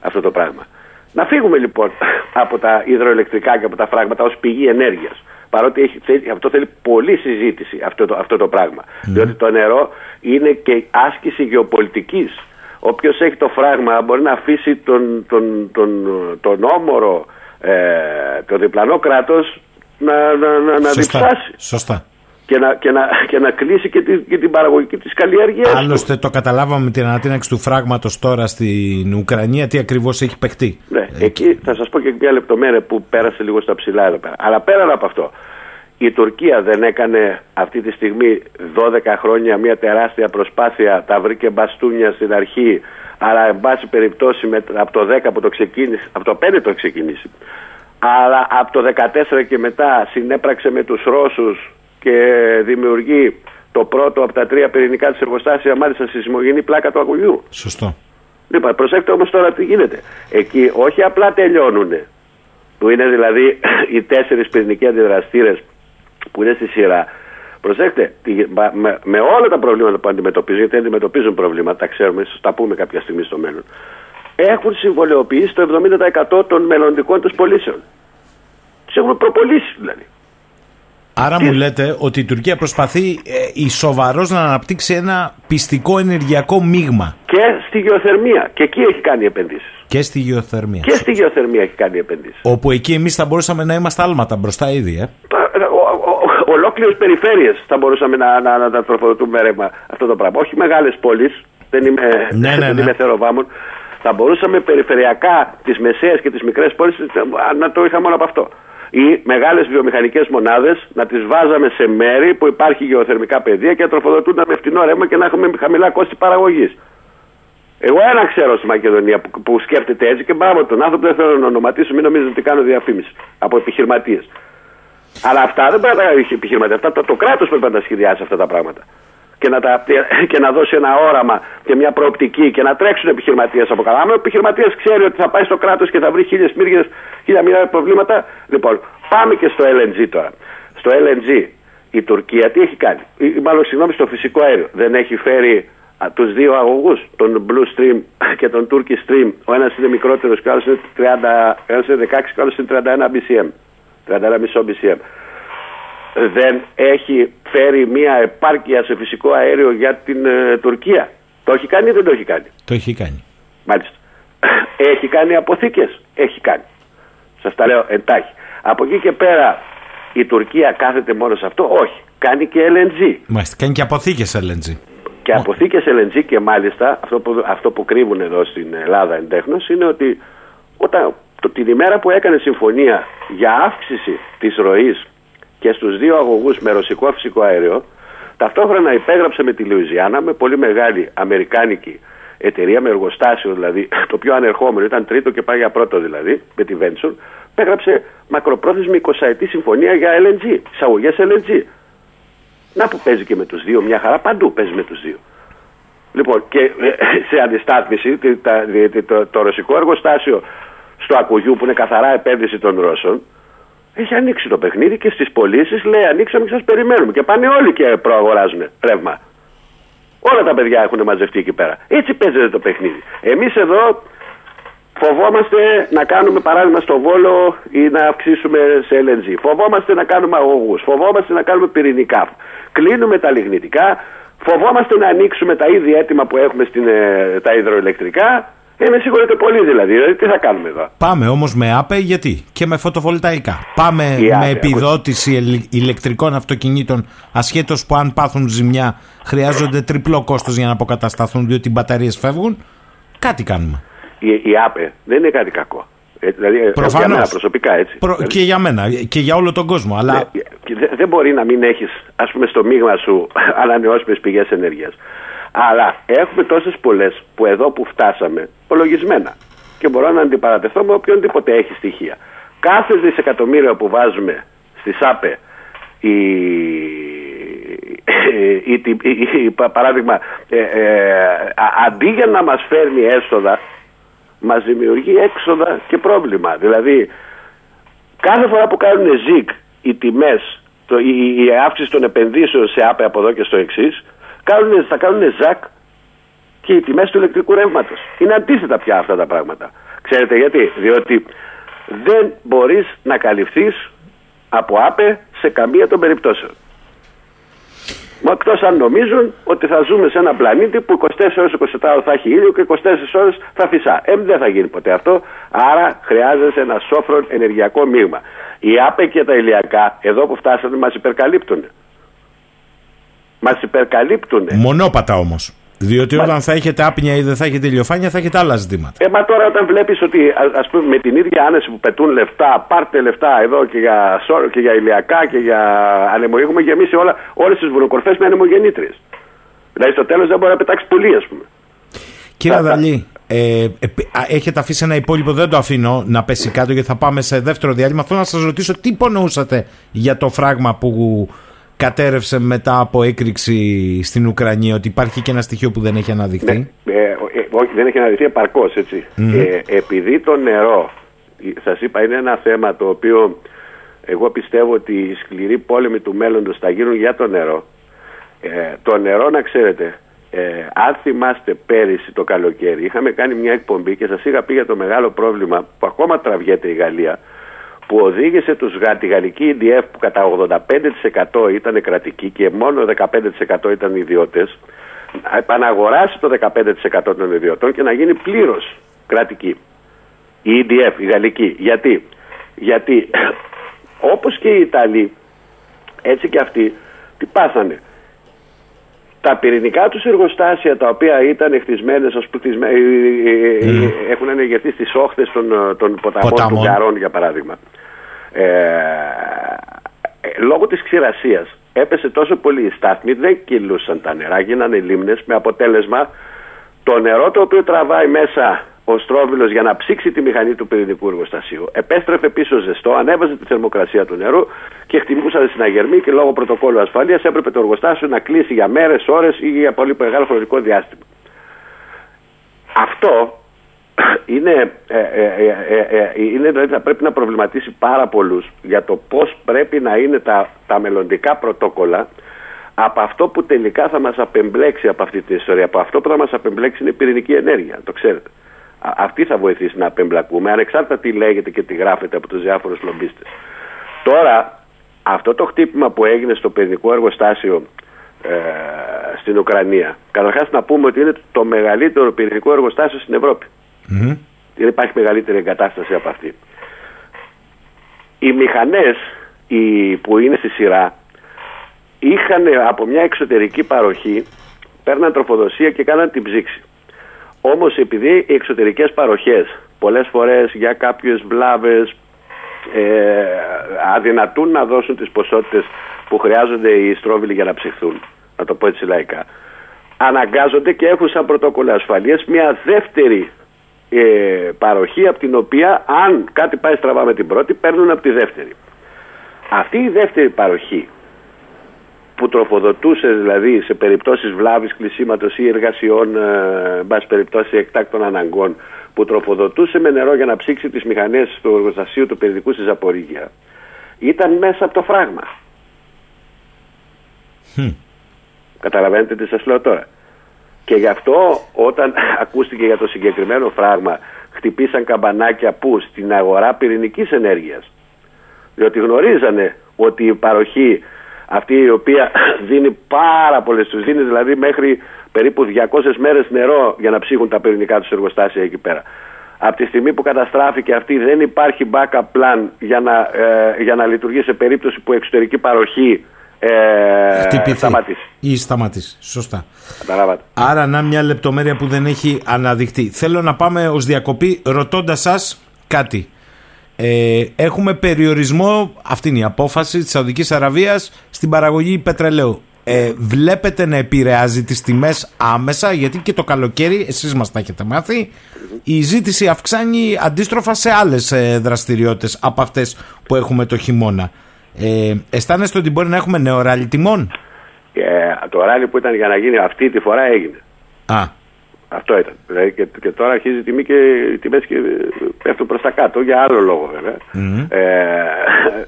αυτό το πράγμα. Να φύγουμε λοιπόν από τα υδροελεκτρικά και από τα φράγματα ως πηγή ενέργειας. Παρότι έχει, θέλει- αυτό θέλει πολλή συζήτηση αυτό το, αυτό το πράγμα. Διότι το νερό είναι και άσκηση γεωπολιτικής. Όποιος έχει το φράγμα μπορεί να αφήσει τον, τον, τον, τον όμορο, ε, το διπλανό κράτος να, να, να, να Σωστά. διψάσει Σωστά. Και να, και, να, και να κλείσει και, τη, και την παραγωγική της καλλιέργειας του. Άλλωστε το καταλάβαμε με την ανατείναξη του φράγματος τώρα στην Ουκρανία τι ακριβώς έχει παιχτεί. Ναι, εκεί θα σας πω και μια λεπτομέρεια που πέρασε λίγο στα ψηλά εδώ πέρα. Αλλά πέραν από αυτό, η Τουρκία δεν έκανε αυτή τη στιγμή 12 χρόνια μια τεράστια προσπάθεια, τα βρήκε μπαστούνια στην αρχή, αλλά εν πάση περιπτώσει με, από το 10 που το ξεκίνησε, από το 5 το ξεκίνησε, αλλά από το 14 και μετά συνέπραξε με τους Ρώσους και δημιουργεί το πρώτο από τα τρία πυρηνικά της εργοστάσια μάλιστα στη σεισμογενή πλάκα του Αγουλιού. Σωστό. Λοιπόν, προσέξτε όμως τώρα τι γίνεται. Εκεί όχι απλά τελειώνουν, που είναι δηλαδή οι τέσσερις πυρηνικοί αντιδραστήρες που είναι στη σειρά. Προσέξτε, με, με, όλα τα προβλήματα που αντιμετωπίζουν, γιατί αντιμετωπίζουν προβλήματα, τα ξέρουμε, θα τα πούμε κάποια στιγμή στο μέλλον, έχουν συμβολαιοποιήσει το 70% των μελλοντικών τους πωλήσεων. Τους έχουν προπολίσει δηλαδή. Άρα μου λέτε ότι η Τουρκία προσπαθεί ε, η σοβαρός να αναπτύξει ένα πιστικό ενεργειακό μείγμα. Και στη γεωθερμία. Και εκεί έχει κάνει επενδύσεις. Και στη γεωθερμία. Και στη γεωθερμία έχει κάνει επενδύσεις. Όπου εκεί εμείς θα μπορούσαμε να είμαστε άλματα μπροστά ήδη. Ε. Ολόκληρες περιφέρειες θα μπορούσαμε να, να, να, να τροφοδοτούμε ρεύμα αυτό το πράγμα. Όχι μεγάλες πόλεις. Δεν είμαι, ναι, ναι, δεν ναι. είμαι θεροβάμων. Θα μπορούσαμε περιφερειακά τις μεσαίες και τις μικρές πόλεις να το είχαμε όλο από αυτό ή μεγάλες βιομηχανικές μονάδες να τις βάζαμε σε μέρη που υπάρχει γεωθερμικά πεδία και να τροφοδοτούν με φτηνό ρεύμα και να έχουμε χαμηλά κόστη παραγωγής. Εγώ ένα ξέρω στη Μακεδονία που, που σκέφτεται έτσι και μπράβο τον άνθρωπο δεν θέλω να ονοματίσω, μην νομίζετε ότι κάνω διαφήμιση από επιχειρηματίες. Αλλά αυτά δεν πρέπει να τα επιχειρηματίε. Αυτά το, το κράτος πρέπει να τα σχεδιάσει αυτά τα πράγματα και να, τα, και να δώσει ένα όραμα και μια προοπτική και να τρέξουν επιχειρηματίες από καλά. Αν ο επιχειρηματίας ξέρει ότι θα πάει στο κράτος και θα βρει χίλιες μύριε, χίλια μοίρα προβλήματα. Λοιπόν, πάμε και στο LNG τώρα. Στο LNG η Τουρκία τι έχει κάνει, ή, μάλλον συγγνώμη, στο φυσικό αέριο. Δεν έχει φέρει τους δύο αγωγούς, τον Blue Stream και τον Turkish Stream. Ο ένας είναι μικρότερος και ο άλλος είναι, 30, είναι 16 και ο άλλος είναι 31 BCM. 31,5 BCM δεν έχει φέρει μια επάρκεια σε φυσικό αέριο για την ε, Τουρκία. Το έχει κάνει ή δεν το έχει κάνει; Το έχει κάνει. Μάλιστα. Έχει κάνει αποθήκες; Έχει κάνει. Σας τα λέω εντάχει. Από εκεί και πέρα η Τουρκία κάθεται μόνο σε αυτό; Όχι. Κάνει και LNG. Μάλιστα. Κάνει και αποθήκες LNG. Και αποθήκες LNG και μάλιστα αυτό που, αυτό που κρύβουν εδώ στην Ελλάδα εντέχνως είναι ότι όταν, το, την ημέρα που έκανε συμφωνία για αύξηση της ροής και στους δύο αγωγούς με ρωσικό φυσικό αέριο, ταυτόχρονα υπέγραψε με τη Λουιζιάννα, με πολύ μεγάλη αμερικάνικη εταιρεία, με εργοστάσιο δηλαδή, το πιο ανερχόμενο, ήταν τρίτο και πάει για πρώτο δηλαδή, με τη Venture, υπέγραψε μακροπρόθεσμη 20 ετή συμφωνία για LNG, εισαγωγές LNG. Να που παίζει και με τους δύο, μια χαρά παντού παίζει με τους δύο. Λοιπόν, και ε, σε αντιστάθμιση, το, το, το ρωσικό εργοστάσιο στο Ακουγιού, που είναι καθαρά επένδυση των Ρώσων, έχει ανοίξει το παιχνίδι και στις πωλήσεις λέει ανοίξαμε και σας περιμένουμε. Και πάνε όλοι και προαγοράζουν ρεύμα. Όλα τα παιδιά έχουν μαζευτεί εκεί πέρα. Έτσι παίζεται το παιχνίδι. Εμείς εδώ φοβόμαστε να κάνουμε παράδειγμα στο Βόλο ή να αυξήσουμε σε LNG. Φοβόμαστε να κάνουμε αγωγούς. Φοβόμαστε να κάνουμε πυρηνικά. Κλείνουμε τα λιγνητικά. Φοβόμαστε να ανοίξουμε τα ίδια έτοιμα που έχουμε στην, ε, τα υδροελεκτρικά ε, με συγχωρείτε πολύ δηλαδή. δηλαδή. Τι θα κάνουμε εδώ; Πάμε όμως με ΑΠΕ γιατί; Και με φωτοβολταϊκά. Πάμε με επιδότηση ηλεκτρικών αυτοκινήτων ασχέτως που αν πάθουν ζημιά χρειάζονται τριπλό κόστος για να αποκατασταθούν διότι οι μπαταρίες φεύγουν. Κάτι κάνουμε. Η, η ΑΠΕ δεν είναι κάτι κακό. Ε, δηλαδή, ε, Προφανώς. Για μένα προσωπικά έτσι. Προ... Δηλαδή... Και για μένα και για όλο τον κόσμο. Αλλά... Ναι, δεν μπορεί να μην έχεις, ας πούμε, στο μείγμα σου ανανεώσιμες πηγές ενέργειας. Αλλά έχουμε τόσες πολλές που εδώ που φτάσαμε, υπολογισμένα. Και μπορώ να αντιπαρατεθώ με οποιονδήποτε έχει στοιχεία. Κάθε δισεκατομμύριο που βάζουμε στη ΣΑΠΕ, η, η, η, παράδειγμα, ε, ε, αντί για να μας φέρνει έσοδα, μας δημιουργεί έξοδα και πρόβλημα. Δηλαδή, κάθε φορά που κάνουν ζυγ οι τιμές, το, η, η αύξηση των επενδύσεων σε ΑΠΕ από εδώ και στο εξής, κάνουν, θα κάνουν ζακ και οι τιμές του ηλεκτρικού ρεύματος. Είναι αντίθετα πια αυτά τα πράγματα. Ξέρετε γιατί; Διότι δεν μπορείς να καλυφθείς από άπε σε καμία των περιπτώσεων. Μα εκτός αν νομίζουν ότι θα ζούμε σε ένα πλανήτη που 24 ώρες 24 ώρες θα έχει ήλιο και 24 ώρες θα φυσά. Ε, δεν θα γίνει ποτέ αυτό. Άρα χρειάζεται ένα σόφρον ενεργειακό μείγμα. Οι άπε και τα ηλιακά εδώ που φτάσαμε μας υπερκαλύπτουν. Μας υπερκαλύπτουν. Μονόπατα όμως. Διότι μα... όταν θα έχετε άπνοια ή δεν θα έχετε ηλιοφάνεια θα έχετε άλλα ζητήματα. Ε, μα τώρα όταν βλέπεις ότι ας πούμε με την ίδια άνεση που πετούν λεφτά, πάρτε λεφτά εδώ και για, σώρο, και για ηλιακά και για ανεμο. Έχουμε γεμίσει όλα, όλες τις βουνοκορφέ με ανεμογεννήτριε. Δηλαδή στο τέλος δεν μπορεί να πετάξει πολύ, ας πούμε. Κύριε Αδαλή, ε, ε, έχετε αφήσει ένα υπόλοιπο, δεν το αφήνω να πέσει κάτω γιατί θα πάμε σε δεύτερο διάλειμμα. Θέλω να σας ρωτήσω τι υπονοούσατε για το φράγμα που κατέρευσε μετά από έκρηξη στην Ουκρανία, ότι υπάρχει και ένα στοιχείο που δεν έχει αναδειχθεί. Ναι, ε, όχι, δεν έχει αναδειχθεί επαρκώς, έτσι. Ε, επειδή το νερό, σας είπα, είναι ένα θέμα το οποίο εγώ πιστεύω ότι οι σκληροί πόλεμοι του μέλλοντος θα γίνουν για το νερό. Ε, το νερό, να ξέρετε, ε, αν θυμάστε πέρυσι το καλοκαίρι, είχαμε κάνει μια εκπομπή και σας είχα πει για το μεγάλο πρόβλημα που ακόμα τραβιέται η Γαλλία, που οδήγησε τους, τη γαλλική EDF που κατά 85% ήταν κρατική και μόνο 15% ήταν ιδιώτες, να επαναγοράσει το 15% των ιδιωτών και να γίνει πλήρως κρατική. Η EDF, η γαλλική. Γιατί, Γιατί όπως και οι Ιταλοί, έτσι και αυτοί, τι πάθανε; Τα πυρηνικά τους εργοστάσια τα οποία ήταν χτισμένες, ε, ε, ε, έχουν ενεργεθεί στις όχθες των, των ποταμών, ποταμών. του Γκαρών για παράδειγμα. Ε, λόγω της ξηρασίας έπεσε τόσο πολύ η στάθμη, δεν κυλούσαν τα νερά, γίνανε λίμνες με αποτέλεσμα το νερό το οποίο τραβάει μέσα ο Στρόβιλος για να ψήξει τη μηχανή του πυρηνικού εργοστασίου. Επέστρεφε πίσω ζεστό, ανέβαζε τη θερμοκρασία του νερού και χτυπούσαν συναγερμοί και λόγω πρωτοκόλλου ασφαλείας έπρεπε το εργοστάσιο να κλείσει για μέρες, ώρες ή για πολύ μεγάλο χρονικό διάστημα. Αυτό είναι, ε, ε, ε, είναι δηλαδή θα πρέπει να προβληματίσει πάρα πολλούς για το πώς πρέπει να είναι τα, τα μελλοντικά πρωτόκολλα από αυτό που τελικά θα μας απεμπλέξει από αυτή την ιστορία. Από αυτό που θα μας απεμπλέξει είναι η πυρηνική ενέργεια, το ξέρετε αυτή θα βοηθήσει να απεμπλακούμε, ανεξάρτητα τι λέγεται και τι γράφεται από τους διάφορους λομπίστες. Τώρα, αυτό το χτύπημα που έγινε στο πυρηνικό εργοστάσιο ε, στην Ουκρανία, καταρχάς να πούμε ότι είναι το μεγαλύτερο πυρηνικό εργοστάσιο στην Ευρώπη. Mm-hmm. Δεν υπάρχει μεγαλύτερη εγκατάσταση από αυτή. Οι μηχανές οι, που είναι στη σειρά είχαν από μια εξωτερική παροχή, παίρναν τροφοδοσία και κάναν την ψήξη. Όμως επειδή οι εξωτερικές παροχές πολλές φορές για κάποιες βλάβες ε, αδυνατούν να δώσουν τις ποσότητες που χρειάζονται οι στρόβιλοι για να ψυχθούν, να το πω έτσι λαϊκά, αναγκάζονται και έχουν σαν πρωτόκολλο ασφαλείας μια δεύτερη ε, παροχή από την οποία αν κάτι πάει στραβά με την πρώτη παίρνουν από τη δεύτερη. Αυτή η δεύτερη παροχή που τροφοδοτούσε δηλαδή σε περιπτώσεις βλάβης κλεισίματος ή εργασιών ε, μπας περιπτώσει εκτάκτων αναγκών που τροφοδοτούσε με νερό για να ψήξει τις μηχανές του εργοστασίου του παιδικού στη Ζαπορίγια ήταν μέσα από το φράγμα. Hm. Καταλαβαίνετε τι σας λέω τώρα. Και γι' αυτό όταν ακούστηκε για το συγκεκριμένο φράγμα χτυπήσαν καμπανάκια που στην αγορά πυρηνικής ενέργειας διότι γνωρίζανε ότι η παροχή αυτή η οποία δίνει πάρα πολλές, τους δίνει δηλαδή μέχρι περίπου 200 μέρες νερό για να ψύχουν τα πυρηνικά τους εργοστάσια εκεί πέρα. Από τη στιγμή που καταστράφηκε αυτή δεν υπάρχει backup plan για να, ε, για να λειτουργεί σε περίπτωση που εξωτερική παροχή ε, σταματήσει. Ή σταματήσει. Σωστά. Καταλάβατε. Άρα να μια λεπτομέρεια που δεν έχει αναδειχθεί. Θέλω να πάμε ως διακοπή ρωτώντας σας κάτι. Ε, έχουμε περιορισμό, αυτή είναι η απόφαση της Σαουδικής Αραβίας στην παραγωγή πετρελαίου. Ε, βλέπετε να επηρεάζει τις τιμές άμεσα γιατί και το καλοκαίρι, εσείς μας τα έχετε μάθει, η ζήτηση αυξάνει αντίστροφα σε άλλες ε, δραστηριότητες από αυτές που έχουμε το χειμώνα. Ε, αισθάνεστε ότι μπορεί να έχουμε νέο ράλι τιμών; Ε, το ράλι που ήταν για να γίνει αυτή τη φορά έγινε. Α. Αυτό ήταν. Δηλαδή και, και τώρα αρχίζει η τιμή και οι τιμές πέφτουν προς τα κάτω για άλλο λόγο βέβαια. Mm-hmm. Ε,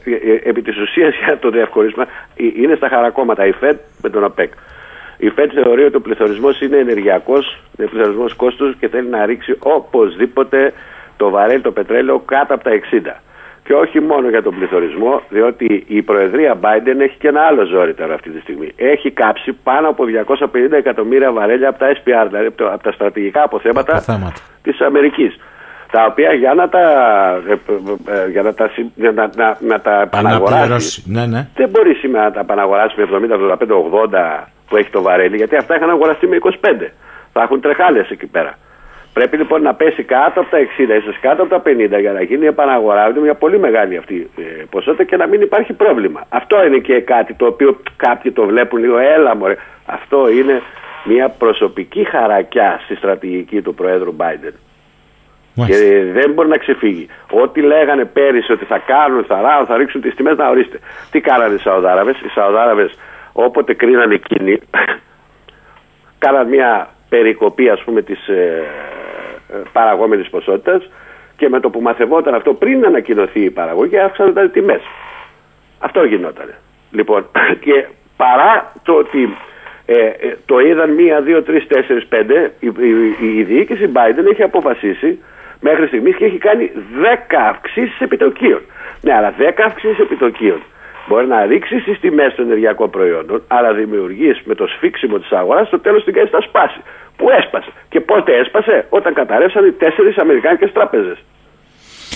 ε, επί της ουσίας για το διαχωρισμό είναι στα χαρακόμματα η ΦΕΔ με τον ΟΠΕΚ. Η ΦΕΔ θεωρεί ότι ο πληθωρισμός είναι ενεργειακός, είναι πληθωρισμός κόστους και θέλει να ρίξει οπωσδήποτε το βαρέλ, το πετρέλαιο κάτω από τα 60. Και όχι μόνο για τον πληθωρισμό, διότι η Προεδρία Biden έχει και ένα άλλο ζόρι τώρα αυτή τη στιγμή. Έχει κάψει πάνω από 250 εκατομμύρια βαρέλια από τα SPR, δηλαδή από τα στρατηγικά αποθέματα της Αμερικής. Τα οποία για να τα, ε, ε, για να τα, να, να, να τα επαναγοράσει. Ναι, ναι. Δεν μπορεί σήμερα να τα επαναγοράσει με 70, 75, 80 που έχει το βαρέλι, γιατί αυτά είχαν αγοραστεί με 25. Θα έχουν τρεχάλες εκεί πέρα. Πρέπει λοιπόν να πέσει κάτω από τα 60, ίσως κάτω από τα 50 για να γίνει επαναγορά. Είναι μια πολύ μεγάλη αυτή ε, ποσότητα και να μην υπάρχει πρόβλημα. Αυτό είναι και κάτι το οποίο κάποιοι το βλέπουν λίγο, έλα μωρέ. Αυτό είναι μια προσωπική χαρακιά στη στρατηγική του Προέδρου Biden. Και δεν μπορεί να ξεφύγει. Ό,τι λέγανε πέρυσι ότι θα κάνουν, θα ράβουν, θα ρίξουν τις τιμές, να ορίστε. Τι κάνανε οι Σαουδάραβες; Οι Σαουδάραβες όποτε κρίνανε εκείνοι, κάναν μια περικοπή ας πούμε της ε, ε παραγόμενης ποσότητας και με το που μαθευόταν αυτό πριν ανακοινωθεί η παραγωγή αύξαναν τα τιμές. Αυτό γινόταν. Λοιπόν, και παρά το ότι ε, ε, το είδαν μία, δύο, τρεις, τέσσερις, πέντε, η, η, η διοίκηση Biden έχει αποφασίσει μέχρι στιγμής και έχει κάνει 10 αυξήσεις επιτοκίων. Ναι, αλλά 10 αυξήσεις επιτοκίων μπορεί να ρίξει τι τιμές των ενεργειακών προϊόντων, αλλά δημιουργείς με το σφίξιμο της αγοράς στο τέλος την κάνεις να σπάσει. Που έσπασε. Και πότε έσπασε, όταν καταρρεύσαν οι τέσσερις Αμερικάνικες τράπεζες.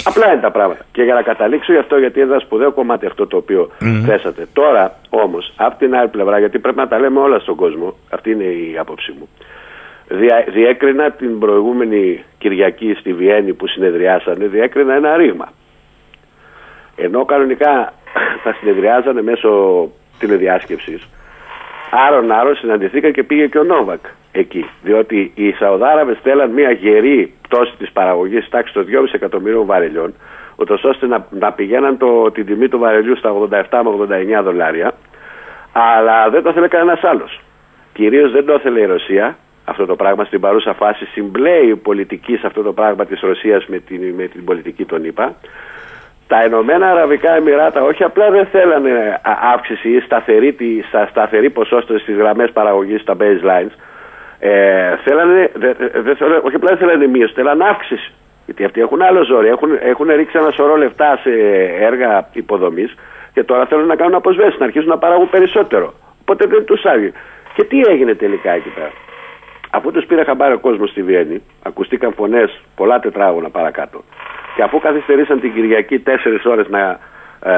Απλά είναι τα πράγματα. Και για να καταλήξω γι' αυτό, γιατί είναι ένα σπουδαίο κομμάτι αυτό το οποίο mm. θέσατε. Τώρα όμως, από την άλλη πλευρά, γιατί πρέπει να τα λέμε όλα στον κόσμο, αυτή είναι η άποψή μου. Δια, διέκρινα την προηγούμενη Κυριακή στη Βιέννη που συνεδριάσανε, διέκρινα ένα ρήγμα. Ενώ κανονικά θα συνεδριάζανε μέσω τηλεδιάσκεψης, άρον άρον συναντηθήκαν και πήγε και ο Νόβακ εκεί. Διότι οι Σαουδάραβες θέλαν μια γερή πτώση της παραγωγής τάξη των 2,5 εκατομμυρίων βαρελιών, ούτως ώστε να, να πηγαίναν το, την τιμή του βαρελιού στα 87 με 89 δολάρια, αλλά δεν το ήθελε κανένας άλλος. Κυρίως δεν το ήθελε η Ρωσία αυτό το πράγμα στην παρούσα φάση. Συμπλέει η πολιτική σε αυτό το πράγμα της Ρωσίας με την, με την πολιτική των ΗΠΑ. Τα Ηνωμένα Αραβικά Εμμυράτα όχι απλά δεν θέλανε αύξηση ή σταθερή, σταθερή ποσότητα στις γραμμές παραγωγής στα baselines, ε, θέλανε, δε, δε, όχι απλά δεν θέλανε μείωση, θέλανε αύξηση. Γιατί αυτοί έχουν άλλο ζόρι, έχουν, έχουν ρίξει ένα σωρό λεφτά σε έργα υποδομής και τώρα θέλουν να κάνουν αποσβέσεις, να αρχίσουν να παράγουν περισσότερο. Οπότε δεν τους άγει. Και τι έγινε τελικά εκεί πέρα; Αφού τους πήρε χαμπάρι ο κόσμος στη Βιέννη, ακουστήκαν φωνές πολλά τετράγωνα παρακάτω. Και αφού καθυστερήσαν την Κυριακή τέσσερις ώρες να ε,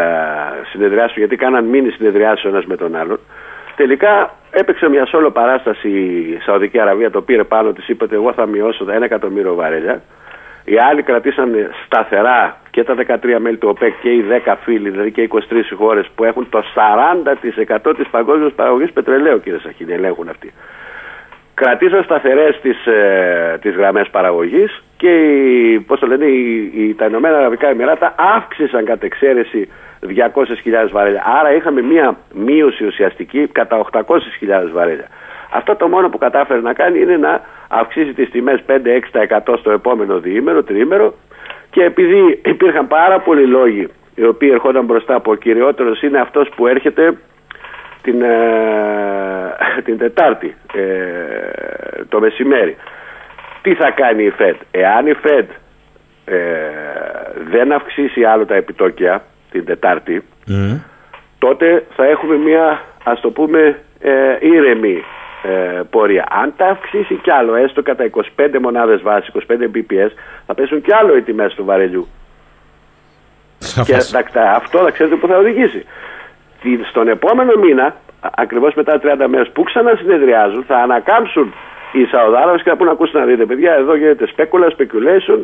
συνεδριάσουν, γιατί κάναν μήνυ συνεδριάσει ο ένας με τον άλλον, τελικά έπαιξε μια σόλο παράσταση η Σαουδική Αραβία, το πήρε πάνω της, είπε ότι εγώ θα μειώσω τα 1 εκατομμύριο βαρέλια. Οι άλλοι κρατήσαν σταθερά και τα 13 μέλη του ΟΠΕΚ και οι 10 φίλοι, δηλαδή και οι 23 χώρες που έχουν το 40% της παγκόσμιας παραγωγής πετρελαίου, κύριε Σαχίνη, ελέγχουν αυτοί κρατήσαν σταθερές τις, ε, τις γραμμές παραγωγής και πώς το λένε, οι, οι, τα Ηνωμένα Αραβικά Εμμυράτα αύξησαν κατ' εξαίρεση 200.000 βαρέλια. Άρα είχαμε μία μείωση ουσιαστική κατά 800.000 βαρέλια. Αυτό το μόνο που κατάφερε να κάνει είναι να αυξήσει τις τιμές 5-6% στο επόμενο διήμερο, τριήμερο και επειδή υπήρχαν πάρα πολλοί λόγοι οι οποίοι ερχόταν μπροστά από ο κυριότερος είναι αυτός που έρχεται την, ε, την Τετάρτη ε, το μεσημέρι. Τι θα κάνει η ΦΕΔ. Εάν η ΦΕΔ ε, δεν αυξήσει άλλο τα επιτόκια την Τετάρτη τότε θα έχουμε μια ας το πούμε ήρεμη πορεία. Αν τα αυξήσει κι άλλο έστω κατά 25 μονάδες βάση, 25 BPS θα πέσουν κι άλλο οι τιμές του βαρελιού. Και αυτό θα ξέρετε που θα οδηγήσει στον επόμενο μήνα, ακριβώς μετά 30 μέρες που ξανασυνεδριάζουν, θα ανακάμψουν οι Σαουδάραβες και θα πούνε: Ακούστε να δείτε, παιδιά, εδώ γίνεται specula, speculation.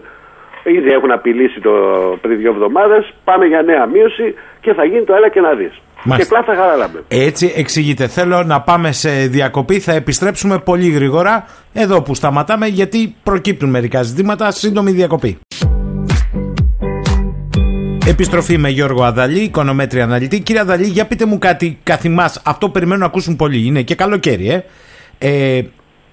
Ήδη έχουν απειλήσει το πριν δύο εβδομάδες. Πάμε για νέα μείωση και θα γίνει το ένα και να δεις. Και κλάθα χαρά Έτσι εξηγείτε. Θέλω να πάμε σε διακοπή. Θα επιστρέψουμε πολύ γρήγορα εδώ που σταματάμε γιατί προκύπτουν μερικά ζητήματα. Σύντομη διακοπή. Επιστροφή με Γιώργο Αδαλή, οικονομέτρια αναλυτή. Κύριε Αδαλή, για πείτε μου κάτι καθημάς. Αυτό περιμένω να ακούσουν πολλοί. Είναι και καλοκαίρι, ε. ε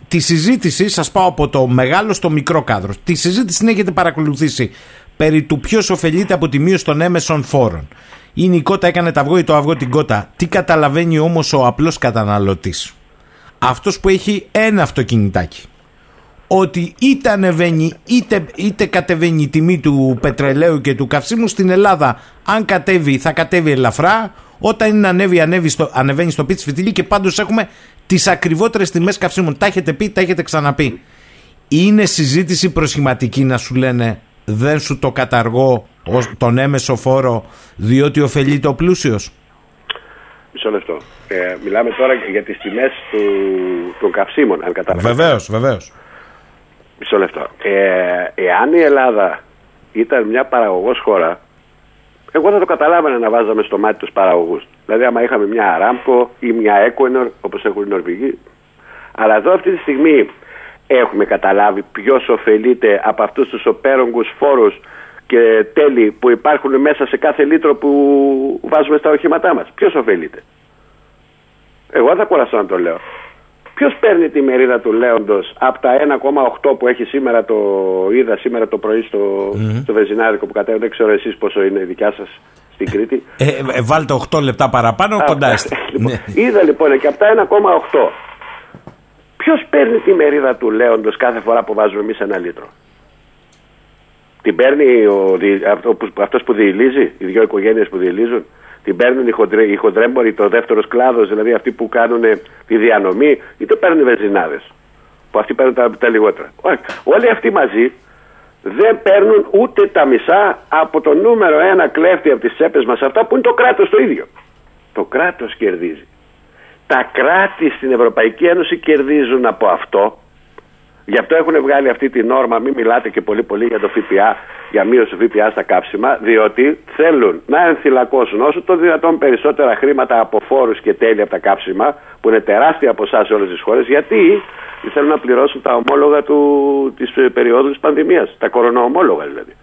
τη συζήτηση, σας πάω από το μεγάλο στο μικρό κάδρο. Τη συζήτηση την έχετε παρακολουθήσει περί του ποιος ωφελείται από τη μείωση των έμεσων φόρων. Είναι η κότα έκανε τα αυγό ή το αυγό την κότα. Τι καταλαβαίνει όμως ο απλός καταναλωτής; Αυτός που έχει ένα αυτοκινητάκι ότι είτε ανεβαίνει είτε, είτε κατεβαίνει η τιμή του πετρελαίου και του καυσίμου στην Ελλάδα αν κατέβει θα κατέβει ελαφρά όταν είναι ανέβει, ανέβει στο, ανεβαίνει στο πίτσι φιτίλι και πάντως έχουμε τις ακριβότερες τιμές καυσίμων τα έχετε πει, τα έχετε ξαναπεί είναι συζήτηση προσχηματική να σου λένε δεν σου το καταργώ τον έμεσο φόρο διότι ωφελεί το πλούσιος Μισό λεπτό. Ε, μιλάμε τώρα για τις τιμές του, των καυσίμων, αν καταλαβαίνετε. Βεβαίως, βεβαίως. Μισό λεπτό. Ε, εάν η Ελλάδα ήταν μια παραγωγός χώρα, εγώ θα το καταλάβαινα να βάζαμε στο μάτι τους παραγωγούς. Δηλαδή, άμα είχαμε μια Αράμπκο ή μια Equinor, όπως έχουν οι Νορβηγοί. Αλλά εδώ αυτή τη στιγμή Έχουμε καταλάβει ποιος ωφελείται από αυτούς τους οπέρογκου φόρους και τέλη που υπάρχουν μέσα σε κάθε λίτρο που βάζουμε στα οχήματά μας. Ποιος ωφελείται; Εγώ δεν θα κουραστώ να το λέω. Ποιος παίρνει τη μερίδα του λέοντος από τα 1,8 που έχει σήμερα το είδα σήμερα το πρωί στο, mm-hmm. στο βεζινάρικο που κατέβαινε. Δεν ξέρω εσείς πόσο είναι η δικιά σας στην Κρήτη. Ε, ε, βάλτε 8 λεπτά παραπάνω, Α, κοντά είστε. Λοιπόν, ναι. Είδα λοιπόν και από τα 1,8. Ποιος παίρνει τη μερίδα του λέοντος κάθε φορά που βάζουμε εμείς ένα λίτρο; Την παίρνει ο, αυτός που διηλίζει, οι δύο οικογένειες που διηλίζουν την παίρνουν οι, χοντρέ, οι χοντρέμποροι, το δεύτερος κλάδος, δηλαδή αυτοί που κάνουν τη διανομή, ή το παίρνουν οι βενζινάδες. Που αυτοί παίρνουν τα, τα λιγότερα. Όλοι αυτοί μαζί δεν παίρνουν ούτε τα μισά από το νούμερο ένα κλέφτη από τις τσέπες μας, αυτά που είναι το κράτος το ίδιο. Το κράτος κερδίζει. Τα κράτη στην Ευρωπαϊκή Ένωση κερδίζουν από αυτό Γι' αυτό έχουν βγάλει αυτή τη νόρμα, μην μιλάτε και πολύ πολύ για το ΦΠΑ, για μείωση του ΦΠΑ στα κάψιμα, διότι θέλουν να ενθυλακώσουν όσο το δυνατόν περισσότερα χρήματα από φόρους και τέλη από τα κάψιμα, που είναι τεράστια ποσά σε όλες τις χώρες, γιατί θέλουν να πληρώσουν τα ομόλογα της περίοδου της πανδημίας, τα κορονοομόλογα δηλαδή.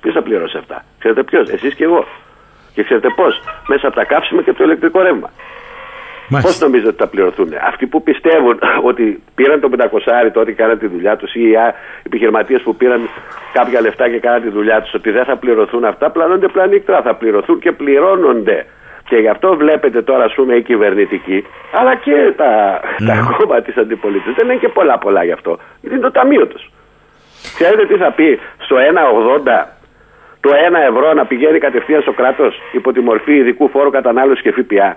Ποιος θα πληρώσει αυτά, ξέρετε ποιος, εσείς και εγώ. Και ξέρετε πώς, μέσα από τα κάψιμα και το ηλεκτρικό ρεύμα. Πώς νομίζετε ότι θα πληρωθούν; Αυτοί που πιστεύουν ότι πήραν το 500 τότε και κάναν τη δουλειά τους ή οι επιχειρηματίες που πήραν κάποια λεφτά και κάναν τη δουλειά τους ότι δεν θα πληρωθούν αυτά, πλανώνται πλανήκτρα. Θα πληρωθούν και πληρώνονται. Και γι' αυτό βλέπετε τώρα, ας πούμε, οι κυβερνητικοί, αλλά και τα, mm. τα κόμματα της αντιπολίτευσης δεν είναι και πολλά πολλά γι' αυτό. Γιατί είναι το ταμείο τους. Ξέρετε τι θα πει στο 1,80 το 1 ευρώ να πηγαίνει κατευθείαν στο κράτος υπό τη μορφή ειδικού φόρου κατανάλωσης και ΦΠΑ.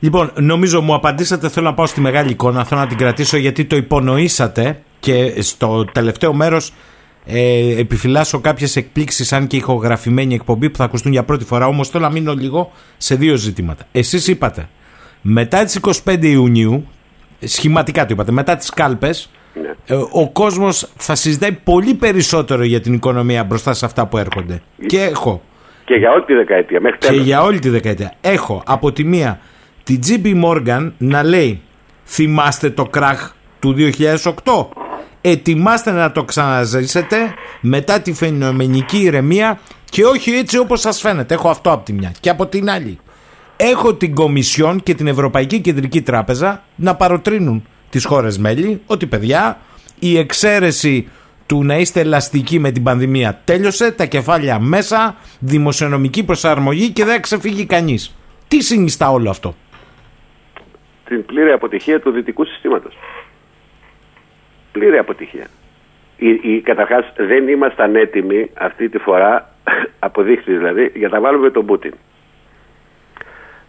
Λοιπόν, νομίζω μου απαντήσατε. Θέλω να πάω στη μεγάλη εικόνα. Θέλω να την κρατήσω γιατί το υπονοήσατε και στο τελευταίο μέρος ε, επιφυλάσσω κάποιες εκπλήξεις, αν και ηχογραφημένη εκπομπή που θα ακουστούν για πρώτη φορά. Όμως θέλω να μείνω λίγο σε δύο ζητήματα. Εσείς είπατε μετά τις 25 Ιουνίου, σχηματικά το είπατε, μετά τις κάλπες, ναι. ε, ο κόσμος θα συζητάει πολύ περισσότερο για την οικονομία μπροστά σε αυτά που έρχονται. Και έχω. Και για όλη τη δεκαετία, μέχρι τέλος. Και για όλη τη δεκαετία. Έχω από τη μία τη JP Morgan να λέει θυμάστε το κράχ του 2008 ετοιμάστε να το ξαναζήσετε μετά τη φαινομενική ηρεμία και όχι έτσι όπως σας φαίνεται. Έχω αυτό από τη μια. Και από την άλλη έχω την Κομισιόν και την Ευρωπαϊκή Κεντρική Τράπεζα να παροτρύνουν τις χώρες μέλη ότι παιδιά η εξαίρεση του να είστε ελαστικοί με την πανδημία τέλειωσε, τα κεφάλια μέσα, δημοσιονομική προσαρμογή και δεν ξεφύγει κανείς. Τι συνιστά όλο αυτό; Την πλήρη αποτυχία του δυτικού συστήματος. Πλήρη αποτυχία. Η, η, καταρχάς δεν ήμασταν έτοιμοι αυτή τη φορά, αποδείχθη δηλαδή, για να βάλουμε τον Πούτιν.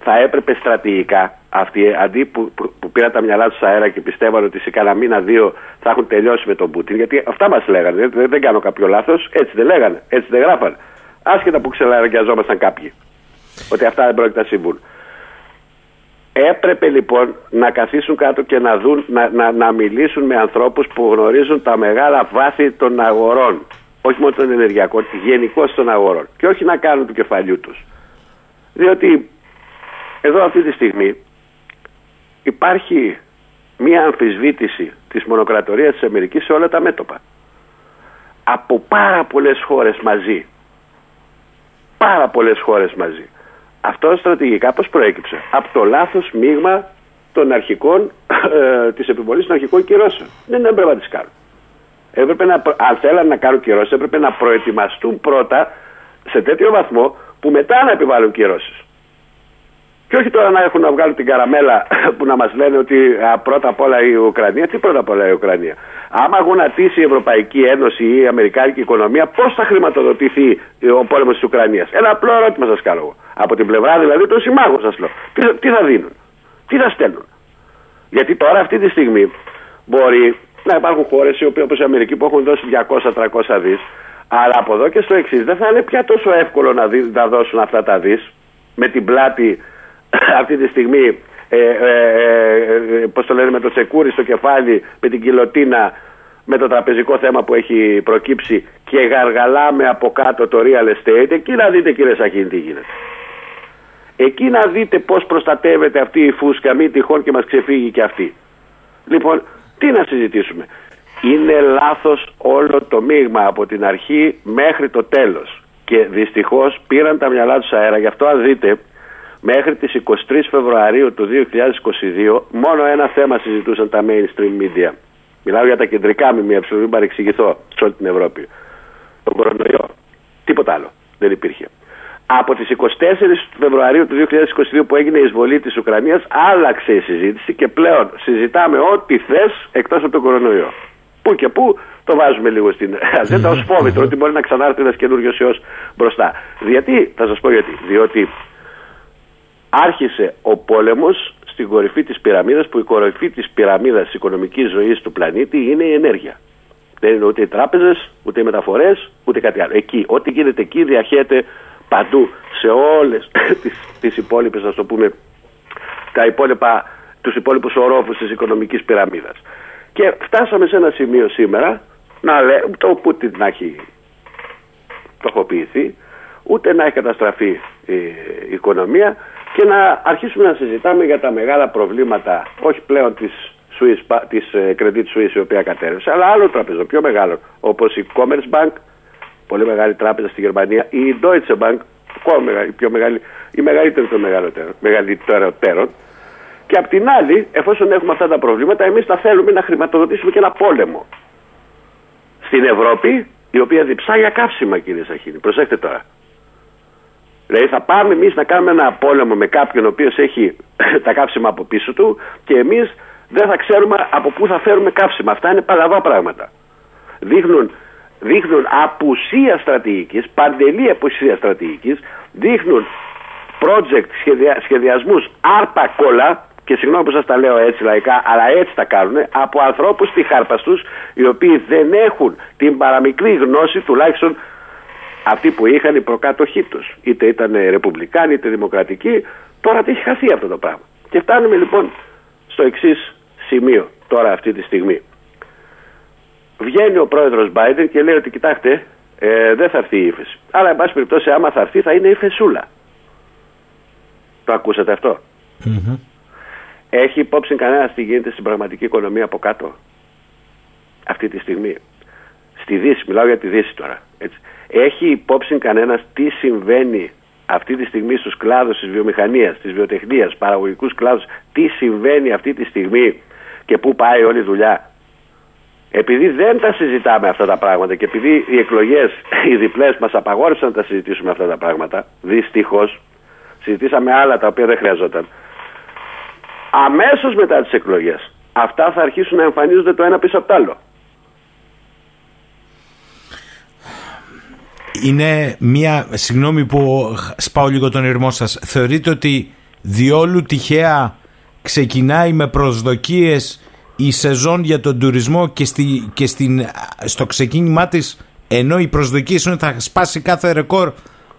Θα έπρεπε στρατηγικά αυτοί αντί που, που, που πήραν τα μυαλά τους αέρα και πιστεύαν ότι σε κανένα μήνα-δύο θα έχουν τελειώσει με τον Πούτιν, γιατί αυτά μας λέγανε. Δεν, δεν κάνω κάποιο λάθος, έτσι δεν λέγανε, έτσι δεν γράφανε. Άσχετα που ξελαραγκιαζόμασταν κάποιοι. Ότι αυτά δεν πρόκειται να συμβούν. Έπρεπε λοιπόν να καθίσουν κάτω και να, δουν, να, να, να μιλήσουν με ανθρώπους που γνωρίζουν τα μεγάλα βάθη των αγορών. Όχι μόνο των ενεργειακών, γενικώ των αγορών. Και όχι να κάνουν του κεφαλιού τους. Διότι εδώ αυτή τη στιγμή υπάρχει μία αμφισβήτηση της μονοκρατορίας της Αμερικής σε όλα τα μέτωπα. Από πάρα πολλές χώρες μαζί. Πάρα πολλές χώρες μαζί. Αυτό στρατηγικά πώς προέκυψε; Από το λάθος μείγμα των αρχικών, ε, της επιβολής των αρχικών κυρώσεων. Δεν έπρεπε να τις κάνουν. Έπρεπε να, αν θέλαν να κάνουν κυρώσεις έπρεπε να προετοιμαστούν πρώτα σε τέτοιο βαθμό που μετά να επιβάλλουν κυρώσεις. Και όχι τώρα να έχουν να βγάλουν την καραμέλα που να μας λένε ότι α, πρώτα απ' όλα η Ουκρανία. Τι πρώτα απ' όλα η Ουκρανία; Άμα γονατίσει η Ευρωπαϊκή Ένωση ή η Αμερικάνικη οικονομία, πώς θα χρηματοδοτηθεί ο πόλεμος της Ουκρανίας; Ένα απλό ερώτημα σας κάνω εγώ. Από την πλευρά δηλαδή των συμμάχων σας λέω. Τι, τι θα δίνουν, τι θα στέλνουν; Γιατί τώρα αυτή τη στιγμή μπορεί να υπάρχουν χώρες όπως η Αμερική που έχουν δώσει 200-300 δις, αλλά από εδώ και στο εξής δεν θα είναι πια τόσο εύκολο να, δι, να δώσουν αυτά τα δις με την πλάτη αυτή τη στιγμή ε, ε, ε, πώς το λένε με το τσεκούρι στο κεφάλι με την κιλοτίνα με το τραπεζικό θέμα που έχει προκύψει και γαργαλάμε από κάτω το real estate εκεί να δείτε κύριε Σαχίν τι γίνεται εκεί να δείτε πως προστατεύεται αυτή η φούσκα μη τυχόν και μας ξεφύγει και αυτή λοιπόν Τι να συζητήσουμε. Είναι λάθος όλο το μείγμα από την αρχή μέχρι το τέλος. Και δυστυχώς πήραν τα μυαλά τους αέρα. Γι' αυτό αν δείτε μέχρι τις 23 Φεβρουαρίου του 2022 μόνο ένα θέμα συζητούσαν τα mainstream media. Μιλάω για τα κεντρικά μημία, μην παρεξηγηθώ σε όλη την Ευρώπη. Τον κορονοϊό. Τίποτα άλλο. Δεν υπήρχε. Από τις 24 Φεβρουαρίου του 2022 που έγινε η εισβολή της Ουκρανίας άλλαξε η συζήτηση και πλέον συζητάμε ό,τι θες εκτός από τον κορονοϊό. Πού και πού το βάζουμε λίγο στην αζέντα ως φόβητρο ότι μπορεί να ξανάρθει ένας καινούριος ιός μπροστά. Γιατί, θα σας πω γιατί. Διότι άρχισε ο πόλεμος στην κορυφή της πυραμίδας που η κορυφή της πυραμίδας της οικονομικής ζωής του πλανήτη είναι η ενέργεια. Δεν είναι ούτε οι τράπεζες, ούτε οι μεταφορές, ούτε κάτι άλλο. Εκεί, ό,τι γίνεται εκεί διαχέεται παντού σε όλες τις, τις υπόλοιπες, ας το πούμε, τα υπόλοιπα, τους υπόλοιπους ορόφους της οικονομικής πυραμίδας. Και φτάσαμε σε ένα σημείο σήμερα, να λέ, το Πούτιν να έχει τοχοποιηθεί, ούτε να έχει καταστραφεί η οικονομία και να αρχίσουμε να συζητάμε για τα μεγάλα προβλήματα, όχι πλέον της Swiss, της ε, Credit Suisse η οποία κατέρευσε, αλλά άλλο τραπεζό, πιο μεγάλο, όπως η Commerzbank, πολύ μεγάλη τράπεζα στη Γερμανία, η Deutsche Bank, η, πιο μεγάλη, η μεγαλύτερη των μεγαλύτερων, και απ' την άλλη, εφόσον έχουμε αυτά τα προβλήματα, εμείς θα θέλουμε να χρηματοδοτήσουμε και ένα πόλεμο στην Ευρώπη, η οποία διψάει για καύσιμα, κύριε Σαχίνη. Προσέξτε τώρα. Δηλαδή θα πάμε εμείς να κάνουμε ένα πόλεμο με κάποιον ο οποίος έχει τα καύσιμα από πίσω του και εμείς δεν θα ξέρουμε από πού θα φέρουμε καύσιμα. Αυτά είναι παλαβά πράγματα. Δείχνουν, δείχνουν απουσία στρατηγικής, παντελή απουσία στρατηγικής, δείχνουν project σχεδια, σχεδιασμούς άρπα κόλλα και συγγνώμη που σας τα λέω έτσι λαϊκά, αλλά έτσι τα κάνουν από ανθρώπους στη χάρπα τους, οι οποίοι δεν έχουν την παραμικρή γνώση τουλάχιστον αυτοί που είχαν οι προκάτοχοί τους. Είτε ήταν ρεπουμπλικάνοι είτε δημοκρατικοί, τώρα τι έχει χαθεί αυτό το πράγμα. Και φτάνουμε λοιπόν στο εξής σημείο τώρα αυτή τη στιγμή. Βγαίνει ο πρόεδρος Biden και λέει ότι κοιτάξτε ε, δεν θα έρθει η ύφεση. Αλλά εν πάση περιπτώσει άμα θα έρθει θα είναι η φεσούλα. Το ακούσατε Έχει υπόψη κανένας τι γίνεται στην πραγματική οικονομία από κάτω. Αυτή τη στιγμή; Στη Δύση, μιλάω για τη Δύση τώρα. Έτσι. Έχει υπόψη κανένας τι συμβαίνει αυτή τη στιγμή στους κλάδους της βιομηχανίας, της βιοτεχνίας, παραγωγικούς κλάδους, τι συμβαίνει αυτή τη στιγμή και πού πάει όλη η δουλειά. Επειδή δεν τα συζητάμε αυτά τα πράγματα και επειδή οι εκλογές, οι διπλές μας απαγόρευσαν να τα συζητήσουμε αυτά τα πράγματα, δυστυχώς, συζητήσαμε άλλα τα οποία δεν χρειαζόταν. Αμέσως μετά τις εκλογές, αυτά θα αρχίσουν να εμφανίζονται το ένα πίσω από το άλλο. Είναι μια. Συγγνώμη που σπάω λίγο τον ήρμό σας. Θεωρείτε ότι διόλου τυχαία ξεκινάει με προσδοκίες η σεζόν για τον τουρισμό και, στη, και στην, στο ξεκίνημά της ενώ οι προσδοκίες είναι ότι θα σπάσει κάθε ρεκόρ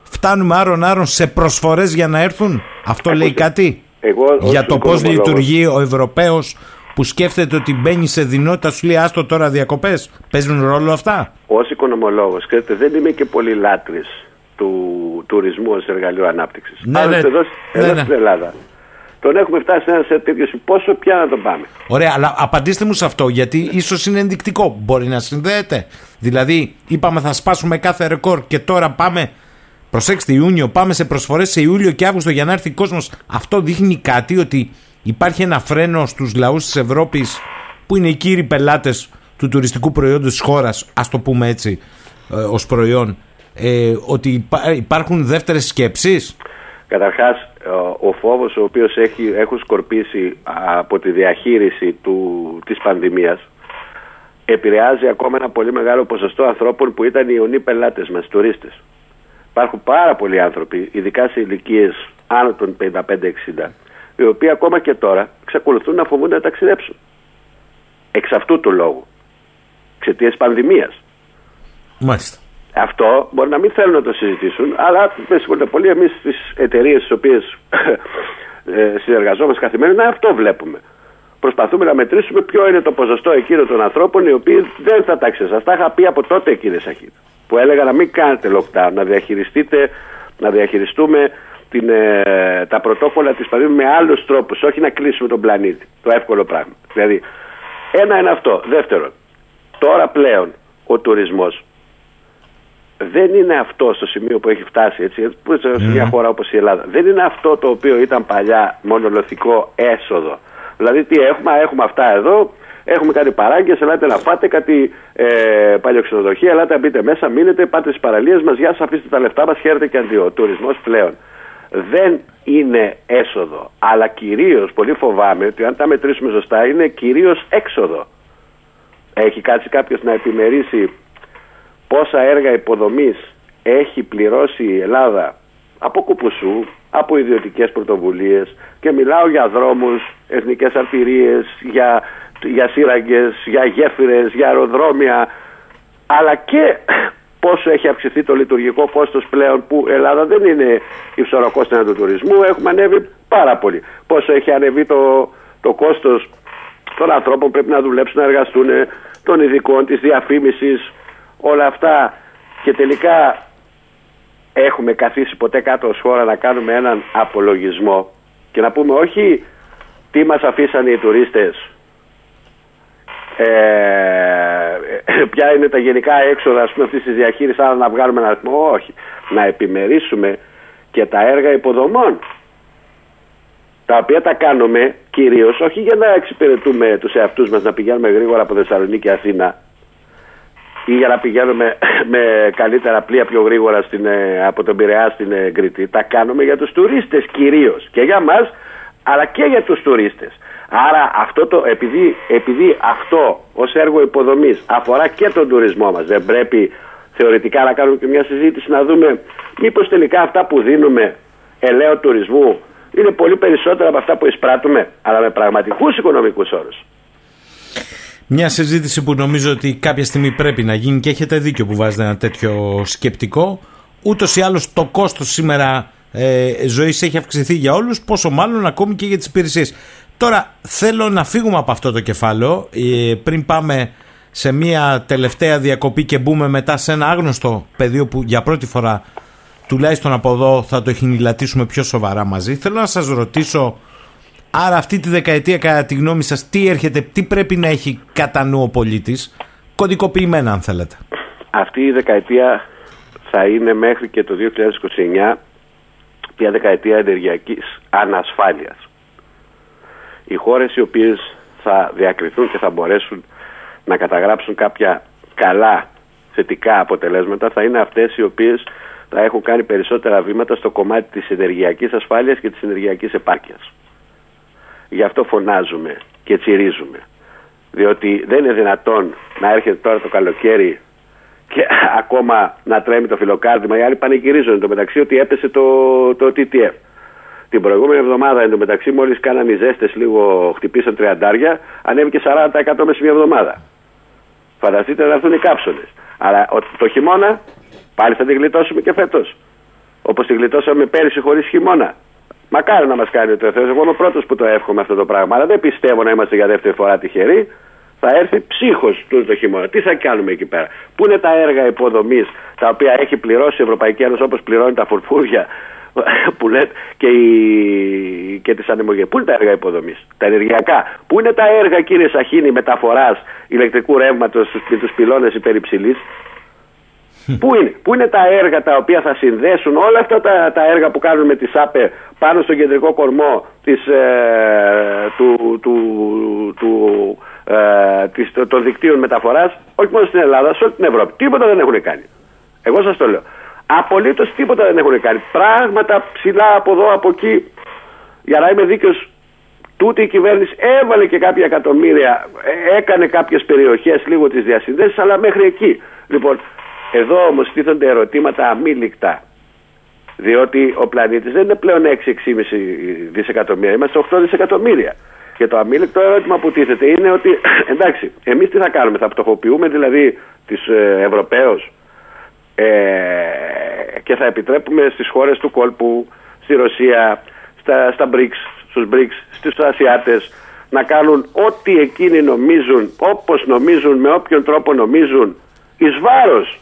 φτάνουμε άρον άρον σε προσφορές για να έρθουν; Αυτό λέει κάτι; εγώ, για το πώς λειτουργεί ο Ευρωπαίος που σκέφτεται ότι μπαίνει σε δυνότητα, σου λέει Άστο τώρα διακοπές. Παίζουν ρόλο αυτά; Ω οικονομολόγος, ξέρετε, δεν είμαι και πολύ λάτρης του τουρισμού ως εργαλείο ανάπτυξης. Ναι, ναι, εδώ, ναι, εδώ ναι. στην Ελλάδα. Τον έχουμε φτάσει σε ένα σε τέτοιο πόσο πια να τον πάμε. Ωραία, αλλά απαντήστε μου σε αυτό, γιατί ίσως είναι ενδεικτικό. Μπορεί να συνδέεται. Δηλαδή, είπαμε θα σπάσουμε κάθε ρεκόρ και τώρα πάμε. Προσέξτε, Ιούνιο, πάμε σε προσφορές σε Ιούλιο και Αύγουστο για να έρθει κόσμος. Αυτό δείχνει κάτι ότι Υπάρχει ένα φρένο στους λαούς της Ευρώπης που είναι οι κύριοι πελάτες του τουριστικού προϊόντος της χώρας, ας το πούμε έτσι, ε, ως προϊόν, ε, ότι υπάρχουν δεύτερες σκέψεις; Καταρχάς, ο φόβος ο οποίος έχει, έχουν σκορπίσει από τη διαχείριση του, της πανδημίας επηρεάζει ακόμα ένα πολύ μεγάλο ποσοστό ανθρώπων που ήταν οι ιονοί πελάτες μας, τουρίστες. Υπάρχουν πάρα πολλοί άνθρωποι, ειδικά σε ηλικίες άνω των 55-60, οι οποίοι ακόμα και τώρα εξακολουθούν να φοβούνται να ταξιδέψουν. Εξ αυτού του λόγου. Εξαιτίας πανδημίας. Μάλιστα. Αυτό μπορεί να μην θέλουν να το συζητήσουν, αλλά με συγχωρείτε πολύ, εμείς στι εταιρείες στις οποίες ε, συνεργαζόμαστε καθημερινά αυτό βλέπουμε. Προσπαθούμε να μετρήσουμε ποιο είναι το ποσοστό εκείνων των ανθρώπων οι οποίοι δεν θα ταξιδέψουν. Σα τα είχα πει από τότε, κύριε Σαχίδ, που έλεγα να μην κάνετε lockdown, να διαχειριστείτε, να διαχειριστούμε την, ε, τα πρωτόκολλα της Παρίσι με άλλους τρόπους, όχι να κλείσουμε τον πλανήτη. Το εύκολο πράγμα. Δηλαδή, Ένα είναι αυτό. Δεύτερον, τώρα πλέον ο τουρισμός δεν είναι αυτό στο σημείο που έχει φτάσει έτσι, που σε μια χώρα όπως η Ελλάδα. Δεν είναι αυτό το οποίο ήταν παλιά μονολοθικό έσοδο. Δηλαδή τι έχουμε, έχουμε αυτά εδώ, έχουμε κάτι παράγκες, ελάτε να πάτε κάτι ε, παλιοξενοδοχεία, ελάτε να μπείτε μέσα, μείνετε, πάτε στις παραλίες μας, γεια σας αφήστε τα λεφτά μας, χαίρετε και αντίο. Ο τουρισμός πλέον δεν είναι έσοδο, αλλά κυρίως, πολύ φοβάμαι, ότι αν τα μετρήσουμε σωστά, είναι κυρίως έξοδο. Έχει κάτσει κάποιος να επιμερίσει πόσα έργα υποδομής έχει πληρώσει η Ελλάδα από κουπουσού, από ιδιωτικές πρωτοβουλίες και μιλάω για δρόμους, εθνικές αρτηρίες, για, για σύραγγες, για γέφυρες, για αεροδρόμια αλλά και πόσο έχει αυξηθεί το λειτουργικό κόστος πλέον που η Ελλάδα δεν είναι υψηλοκόστηνα του τουρισμού, έχουμε ανέβει πάρα πολύ. Πόσο έχει ανέβει το, το κόστος των ανθρώπων πρέπει να δουλέψουν, να εργαστούν, των ειδικών, της διαφήμισης, όλα αυτά και τελικά έχουμε καθίσει ποτέ κάτω ως χώρα να κάνουμε έναν απολογισμό και να πούμε όχι τι μας αφήσανε οι τουρίστες ε, ποια είναι τα γενικά έξοδα ας πούμε αυτής της διαχείρισης άρα να βγάλουμε ένα αριθμό όχι να επιμερίσουμε και τα έργα υποδομών τα οποία τα κάνουμε κυρίως όχι για να εξυπηρετούμε τους εαυτούς μας να πηγαίνουμε γρήγορα από Θεσσαλονίκη Αθήνα ή για να πηγαίνουμε με καλύτερα πλοία πιο γρήγορα στην, ε, από τον Πειραιά στην ε, Κρήτη. Τα κάνουμε για τους τουρίστες κυρίως και για μας αλλά και για τους τουρίστες. Άρα αυτό το, επειδή, επειδή αυτό ως έργο υποδομής αφορά και τον τουρισμό μας δεν πρέπει θεωρητικά να κάνουμε και μια συζήτηση να δούμε μήπως τελικά αυτά που δίνουμε ελαίο τουρισμού είναι πολύ περισσότερα από αυτά που εισπράττουμε αλλά με πραγματικούς οικονομικούς όρους. Μια συζήτηση που νομίζω ότι κάποια στιγμή πρέπει να γίνει και έχετε δίκιο που βάζετε ένα τέτοιο σκεπτικό. Ούτως ή άλλως το κόστος σήμερα ε, ζωής έχει αυξηθεί για όλους, πόσο μάλλον ακόμη και για τις υπηρεσίες. Τώρα θέλω να φύγουμε από αυτό το κεφάλαιο ε, πριν πάμε σε μια τελευταία διακοπή και μπούμε μετά σε ένα άγνωστο πεδίο που για πρώτη φορά τουλάχιστον από εδώ θα το εχινηλατήσουμε πιο σοβαρά μαζί. Θέλω να σας ρωτήσω Άρα αυτή τη δεκαετία κατά τη γνώμη σας τι έρχεται, τι πρέπει να έχει κατά νου ο πολίτης, κωδικοποιημένα αν θέλετε. Αυτή η δεκαετία θα είναι μέχρι και το 2029 μια δεκαετία ενεργειακής ανασφάλειας. Οι χώρες οι οποίες θα διακριθούν και θα μπορέσουν να καταγράψουν κάποια καλά θετικά αποτελέσματα θα είναι αυτές οι οποίες θα έχουν κάνει περισσότερα βήματα στο κομμάτι της ενεργειακής ασφάλειας και της ενεργειακής επάρκειας. Γι' αυτό φωνάζουμε και τσιρίζουμε. Διότι δεν είναι δυνατόν να έρχεται τώρα το καλοκαίρι και ακόμα να τρέμει το φιλοκάρδημα. Οι άλλοι πανηγυρίζουν εντωμεταξύ ότι έπεσε το, το TTF. Την προηγούμενη εβδομάδα εντωμεταξύ μόλις κάνανε οι ζέστες λίγο, χτυπήσαν τριαντάρια, ανέβηκε 40% μέσα σε μια εβδομάδα. Φανταστείτε να έρθουν οι κάψονες. Αλλά το χειμώνα πάλι θα την γλιτώσουμε και φέτος. Όπως τη γλιτώσαμε πέρυσι χωρίς χειμώνα. Μακάρι να μας κάνει ο Θεός. Εγώ είμαι ο πρώτος που το εύχομαι αυτό το πράγμα. Αλλά δεν πιστεύω να είμαστε για δεύτερη φορά τυχεροί. Θα έρθει ψύχος του το χειμώνα. Τι θα κάνουμε εκεί πέρα. Πού είναι τα έργα υποδομής τα οποία έχει πληρώσει η Ευρωπαϊκή Ένωση όπως πληρώνει τα φουρφούρια που λέτε και, η... και τις ανεμογενεί. Πού είναι τα έργα υποδομής, τα ενεργειακά. Πού είναι τα έργα, κύριε Σαχίνη, μεταφοράς ηλεκτρικού ρεύματος με τους πυλώνες υπερυψηλής; Πού είναι, πού είναι τα έργα τα οποία θα συνδέσουν όλα αυτά τα, τα έργα που κάνουν με τη ΣΑΠΕ πάνω στον κεντρικό κορμό της, ε, του, του, του, ε, της, των δικτύων μεταφοράς όχι μόνο στην Ελλάδα, σε όλη την Ευρώπη. Τίποτα δεν έχουν κάνει. Εγώ σας το λέω. Απολύτως τίποτα δεν έχουν κάνει. Πράγματα ψηλά από εδώ, από εκεί. Για να είμαι δίκαιος, τούτη η κυβέρνηση έβαλε και κάποια εκατομμύρια, ε, έκανε κάποιες περιοχές λίγο τις διασυνδέσεις, αλλά μέχρι εκεί. Λοιπόν, εδώ όμως στήθονται ερωτήματα αμήλικτα. Διότι ο πλανήτης δεν είναι πλέον 6-6,5 δισεκατομμύρια, είμαστε 8 δισεκατομμύρια. Και το αμήλικτο ερώτημα που τίθεται είναι ότι εντάξει, εμείς τι θα κάνουμε, θα πτωχοποιούμε δηλαδή τις ε, Ευρωπαίους; Ε, και θα επιτρέπουμε στις χώρες του κόλπου, στη Ρωσία, στα, στα BRICS, στους BRICS, στους Ασιάτες να κάνουν ό,τι εκείνοι νομίζουν, όπως νομίζουν, με όποιον τρόπο νομίζουν, εις βάρος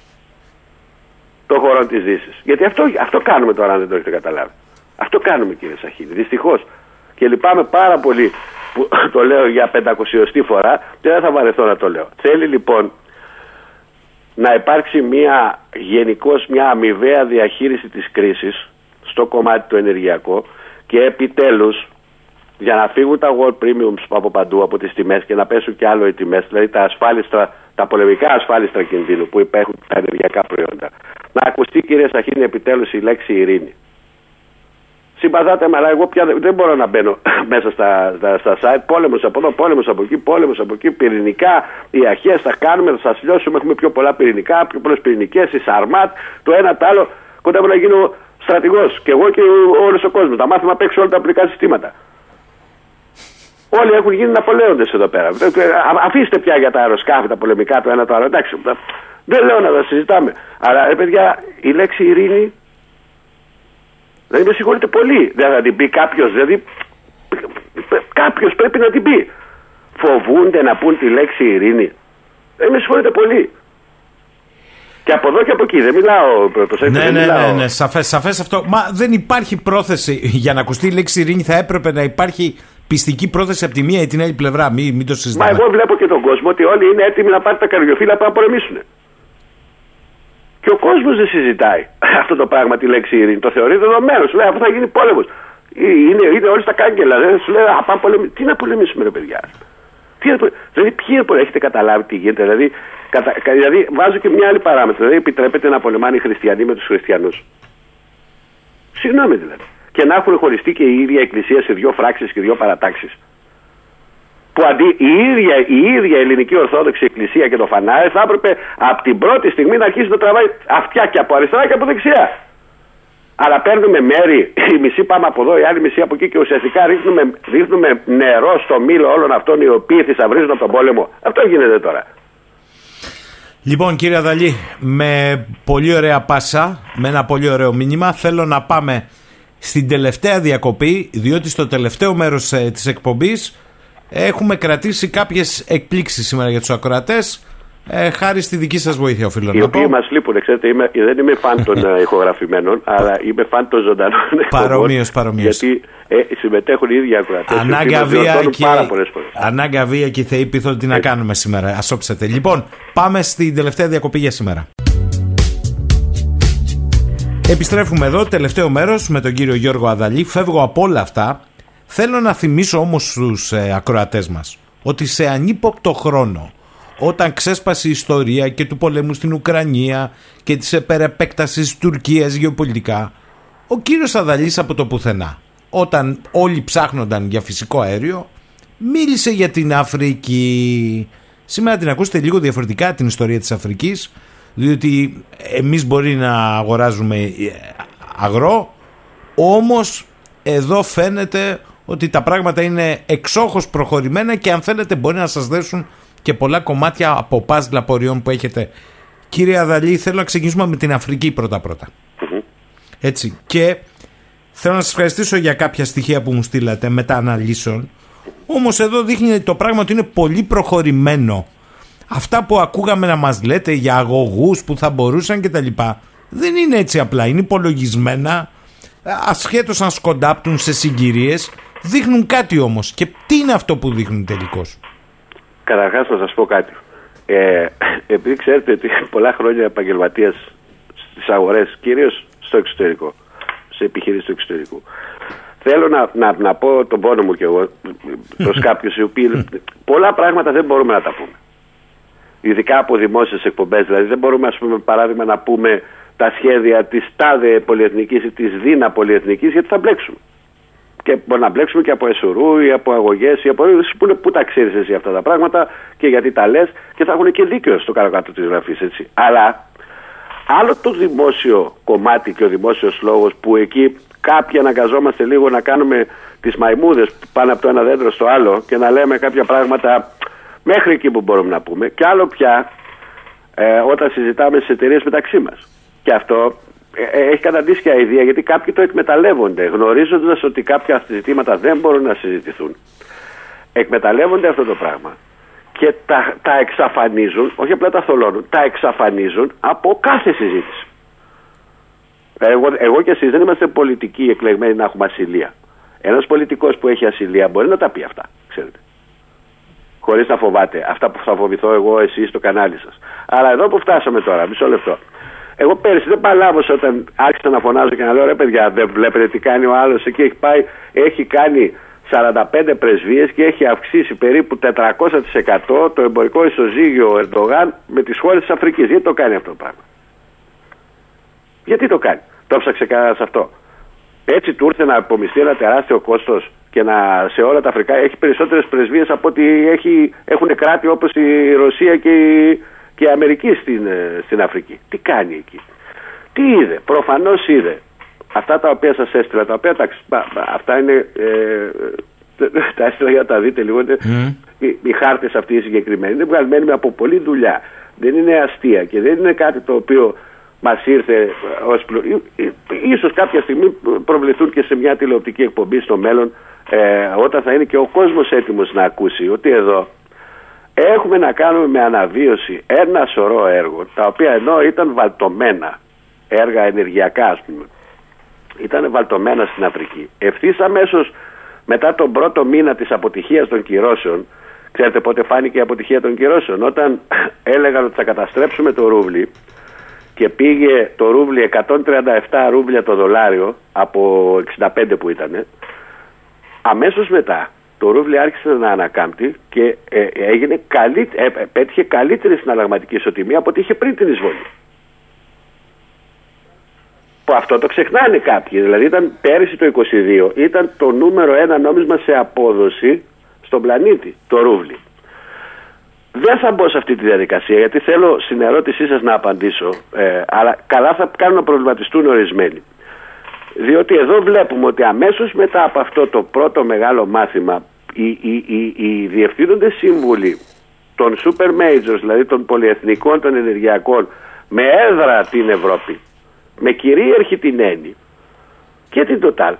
των χωρών της Δύσης. Γιατί αυτό, αυτό κάνουμε τώρα, αν δεν το έχετε καταλάβει. Αυτό κάνουμε, κύριε Σαχίνη. Δυστυχώς. Και λυπάμαι πάρα πολύ που το λέω για 500 φορά και δεν θα βαρεθώ να το λέω. Θέλει λοιπόν να υπάρξει μια γενικώς μια αμοιβαία διαχείριση της κρίσης στο κομμάτι το ενεργειακό και επιτέλους για να φύγουν τα world premiums από παντού από τις τιμές και να πέσουν και άλλο οι τιμές, δηλαδή τα ασφάλιστρα, τα πολεμικά ασφάλιστρα κινδύνου που υπάρχουν τα ενεργειακά προϊόντα. Να ακουστεί κύριε Σαχίνη επιτέλους η λέξη ειρήνη. Συμπαθάτε με, αλλά εγώ πια δεν μπορώ να μπαίνω μέσα στα, στα, στα site. Πόλεμος από εδώ, πόλεμος από εκεί, πόλεμος από εκεί. Πυρηνικά, οι αρχές θα κάνουμε, θα σας λιώσουμε. Έχουμε πιο πολλά πυρηνικά, πιο πολλές πυρηνικές, η Σαρμάτ, το ένα το άλλο. Κοντά να γίνω στρατηγός. Και εγώ και όλος ο κόσμος. Τα μάθημα απ' όλα τα απλικά συστήματα. Όλοι έχουν γίνει Ναπολέοντες εδώ πέρα. Αφήστε πια για τα αεροσκάφη, τα πολεμικά, το ένα το άλλο. Εντάξει, δεν λέω να τα συζητάμε. Αλλά, ρε παιδιά, η λέξη ειρήνη Δηλαδή με συγχωρείτε πολύ. Δεν θα την πει κάποιος, δηλαδή. Κάποιος πρέπει να την πει. Φοβούνται να πούν τη λέξη ειρήνη. Δεν με συγχωρείτε πολύ. Και από εδώ και από εκεί. Δεν μιλάω. Προσέξτε, ναι, ναι, ναι, ναι, σαφές, σαφές αυτό. Μα δεν υπάρχει πρόθεση για να ακουστεί η λέξη ειρήνη. Θα έπρεπε να υπάρχει πιστική πρόθεση από τη μία ή την άλλη πλευρά. Μην, μην το συζητάμε. Μα εγώ βλέπω και τον κόσμο ότι όλοι είναι έτοιμοι να πάρουν τα καρδιοφύλλα να πολεμήσουν. Και ο κόσμος δεν συζητάει αυτό το πράγμα τη λέξη ειρήνη. Το θεωρεί δεδομένο. Σου λέει αφού θα γίνει πόλεμος. Είναι, είναι όλοι στα κάγκελα. Δεν σου λέει α, πολεμ... Τι να πολεμήσουμε, ρε παιδιά; Τι να Δηλαδή, ποιοι έχετε καταλάβει τι γίνεται. Δηλαδή, κατα... δηλαδή, βάζω και μια άλλη παράμετρο. Δηλαδή, επιτρέπεται να πολεμάνε οι χριστιανοί με τους χριστιανούς; Συγγνώμη δηλαδή. Και να έχουν χωριστεί και η ίδια εκκλησία σε δύο φράξεις και δύο παρατάξεις που αντί η ίδια, η ίδια ελληνική Ορθόδοξη Εκκλησία και το φανάρι θα έπρεπε από την πρώτη στιγμή να αρχίσει να τραβάει αυτιά και από αριστερά και από δεξιά. Αλλά παίρνουμε μέρη, η μισή πάμε από εδώ, η άλλη μισή από εκεί και ουσιαστικά ρίχνουμε, ρίχνουμε νερό στο μήλο όλων αυτών οι οποίοι θησαυρίζουν από τον πόλεμο. Αυτό γίνεται τώρα. Λοιπόν κύριε Αδαλή, με πολύ ωραία πάσα, με ένα πολύ ωραίο μήνυμα θέλω να πάμε στην τελευταία διακοπή διότι στο τελευταίο μέρος ε, της εκπομπής Έχουμε κρατήσει κάποιες εκπλήξεις σήμερα για τους ακροατές. Ε, χάρη στη δική σας βοήθεια, οφείλω Οι οποίοι μας λείπουν, ξέρετε, είμαι, δεν είμαι φαν των ε, ηχογραφημένων, αλλά είμαι φαν των ζωντανών. Παρομοίως, παρομοίως. Γιατί ε, συμμετέχουν οι ίδιοι ακροατές. Ανάγκα βία και, ανάγκα βία και θεοί πείθουν τι να ε. κάνουμε σήμερα. Α όψετε. Λοιπόν, πάμε στην τελευταία διακοπή για σήμερα. Επιστρέφουμε εδώ, τελευταίο μέρος με τον κύριο Γιώργο Αδαλή. Φεύγω από όλα αυτά Θέλω να θυμίσω όμως στους ε, ακροατές μας ότι σε ανύποπτο χρόνο όταν ξέσπασε η ιστορία και του πολέμου στην Ουκρανία και της επερεπέκτασης της Τουρκίας γεωπολιτικά ο κύριος Αδαλής από το πουθενά όταν όλοι ψάχνονταν για φυσικό αέριο μίλησε για την Αφρική. Σήμερα την ακούσετε λίγο διαφορετικά την ιστορία της Αφρικής διότι εμείς μπορεί να αγοράζουμε ε, αγρό όμως εδώ φαίνεται ότι τα πράγματα είναι εξόχως προχωρημένα και αν θέλετε μπορεί να σας δέσουν και πολλά κομμάτια από παζλ απορριών που έχετε. Κύριε Αδαλή, θέλω να ξεκινήσουμε με την Αφρική πρώτα-πρώτα. Έτσι. Και θέλω να σας ευχαριστήσω για κάποια στοιχεία που μου στείλατε μετά αναλύσεων. Όμως εδώ δείχνει το πράγμα ότι είναι πολύ προχωρημένο. Αυτά που ακούγαμε να μας λέτε για αγωγούς που θα μπορούσαν κτλ. Δεν είναι έτσι απλά. Είναι υπολογισμένα ασχέτως αν σκοντάπτουν σε συγκυρίες Δείχνουν κάτι όμως. Και τι είναι αυτό που δείχνουν τελικώς; Καταρχάς να σας πω κάτι. Ε, επειδή ξέρετε ότι πολλά χρόνια επαγγελματίας στις αγορές, κυρίως στο εξωτερικό, σε επιχειρήσεις του εξωτερικού, θέλω να, να, να πω τον πόνο μου κι εγώ προς κάποιους οι οποίοι πολλά πράγματα δεν μπορούμε να τα πούμε. Ειδικά από δημόσιες εκπομπές, δηλαδή δεν μπορούμε ας πούμε παράδειγμα να πούμε τα σχέδια της τάδε πολυεθνικής ή της δίνα πολυεθνικής γιατί θα μπλέξουμε και μπορεί να μπλέξουμε και από εσουρού ή από αγωγές ή από. Που, πού τα ξέρεις εσύ αυτά τα πράγματα και γιατί τα λες και θα έχουν και δίκιο στο κάτω κάτω της γραφής, έτσι. Αλλά άλλο το δημόσιο κομμάτι και ο δημόσιος λόγος που εκεί κάποιοι αναγκαζόμαστε λίγο να κάνουμε τις μαϊμούδες που πάνε από το ένα δέντρο στο άλλο και να λέμε κάποια πράγματα μέχρι εκεί που μπορούμε να πούμε. Και άλλο πια ε, όταν συζητάμε στις εταιρείες μεταξύ μας. Και αυτό ε, ε, έχει καταντήσει και ιδέα γιατί κάποιοι το εκμεταλλεύονται γνωρίζοντας ότι κάποια ζητήματα δεν μπορούν να συζητηθούν. Εκμεταλλεύονται αυτό το πράγμα και τα, τα εξαφανίζουν, όχι απλά τα θολώνουν, τα εξαφανίζουν από κάθε συζήτηση. Εγώ, εγώ και εσείς δεν είμαστε πολιτικοί εκλεγμένοι να έχουμε ασυλία. Ένας πολιτικός που έχει ασυλία μπορεί να τα πει αυτά. ξέρετε. Χωρίς να φοβάται αυτά που θα φοβηθώ εγώ, εσείς στο κανάλι σας. Αλλά εδώ που φτάσαμε τώρα, μισό λεπτό. Εγώ πέρυσι δεν παλάβωσα όταν άρχισα να φωνάζω και να λέω ρε παιδιά, δεν βλέπετε τι κάνει ο άλλος εκεί. Έχει πάει, έχει κάνει 45 πρεσβείες και έχει αυξήσει περίπου 400% το εμπορικό ισοζύγιο Ερντογάν με τις χώρες της Αφρικής. Γιατί το κάνει αυτό το πράγμα; Γιατί το κάνει; Το ψάξε κανένας αυτό. Έτσι του ήρθε να απομειστεί ένα τεράστιο κόστος και να σε όλα τα Αφρικά έχει περισσότερες πρεσβείες από ότι έχει, έχουν κράτη όπως η Ρωσία και η, και η Αμερική στην, ε, στην Αφρική. Τι κάνει εκεί. Τι είδε. Προφανώς είδε. Αυτά τα οποία σας έστειλα, τα οποία τα, αυτά είναι. Ε, τα έστειλα για να τα δείτε λίγο. Mm. Οι, οι χάρτες αυτοί οι συγκεκριμένοι είναι βγαλμένοι από πολλή δουλειά. Δεν είναι αστεία και δεν είναι κάτι το οποίο μας ήρθε ως ίσως κάποια στιγμή προβληθούν και σε μια τηλεοπτική εκπομπή στο μέλλον ε, όταν θα είναι και ο κόσμος έτοιμος να ακούσει ότι εδώ έχουμε να κάνουμε με αναβίωση ένα σωρό έργο τα οποία ενώ ήταν βαλτομένα έργα ενεργειακά ας πούμε ήταν βαλτομένα στην Αφρική. Ευθύς αμέσως μετά τον πρώτο μήνα της αποτυχίας των κυρώσεων ξέρετε πότε φάνηκε η αποτυχία των κυρώσεων όταν έλεγαν ότι θα καταστρέψουμε το ρούβλι και πήγε το ρούβλι 137 ρούβλια το δολάριο από 65 που ήταν αμέσως μετά το ρούβλι άρχισε να ανακάμπτει και ε, έγινε καλύ, ε, πέτυχε καλύτερη συναλλαγματική ισοτιμία από ό,τι είχε πριν την εισβολή. Που αυτό το ξεχνάνε κάποιοι. Δηλαδή ήταν πέρυσι το 22 ήταν το νούμερο ένα νόμισμα σε απόδοση στον πλανήτη, το ρούβλι. Δεν θα μπω σε αυτή τη διαδικασία γιατί θέλω στην ερώτησή σας να απαντήσω ε, αλλά καλά θα κάνουν να προβληματιστούν ορισμένοι. Διότι εδώ βλέπουμε ότι αμέσως μετά από αυτό το πρώτο μεγάλο μάθημα οι, οι, οι, οι διευθύνοντες σύμβουλοι των super majors, δηλαδή των πολυεθνικών των ενεργειακών με έδρα την Ευρώπη, με κυρίαρχη την Έννη και την Total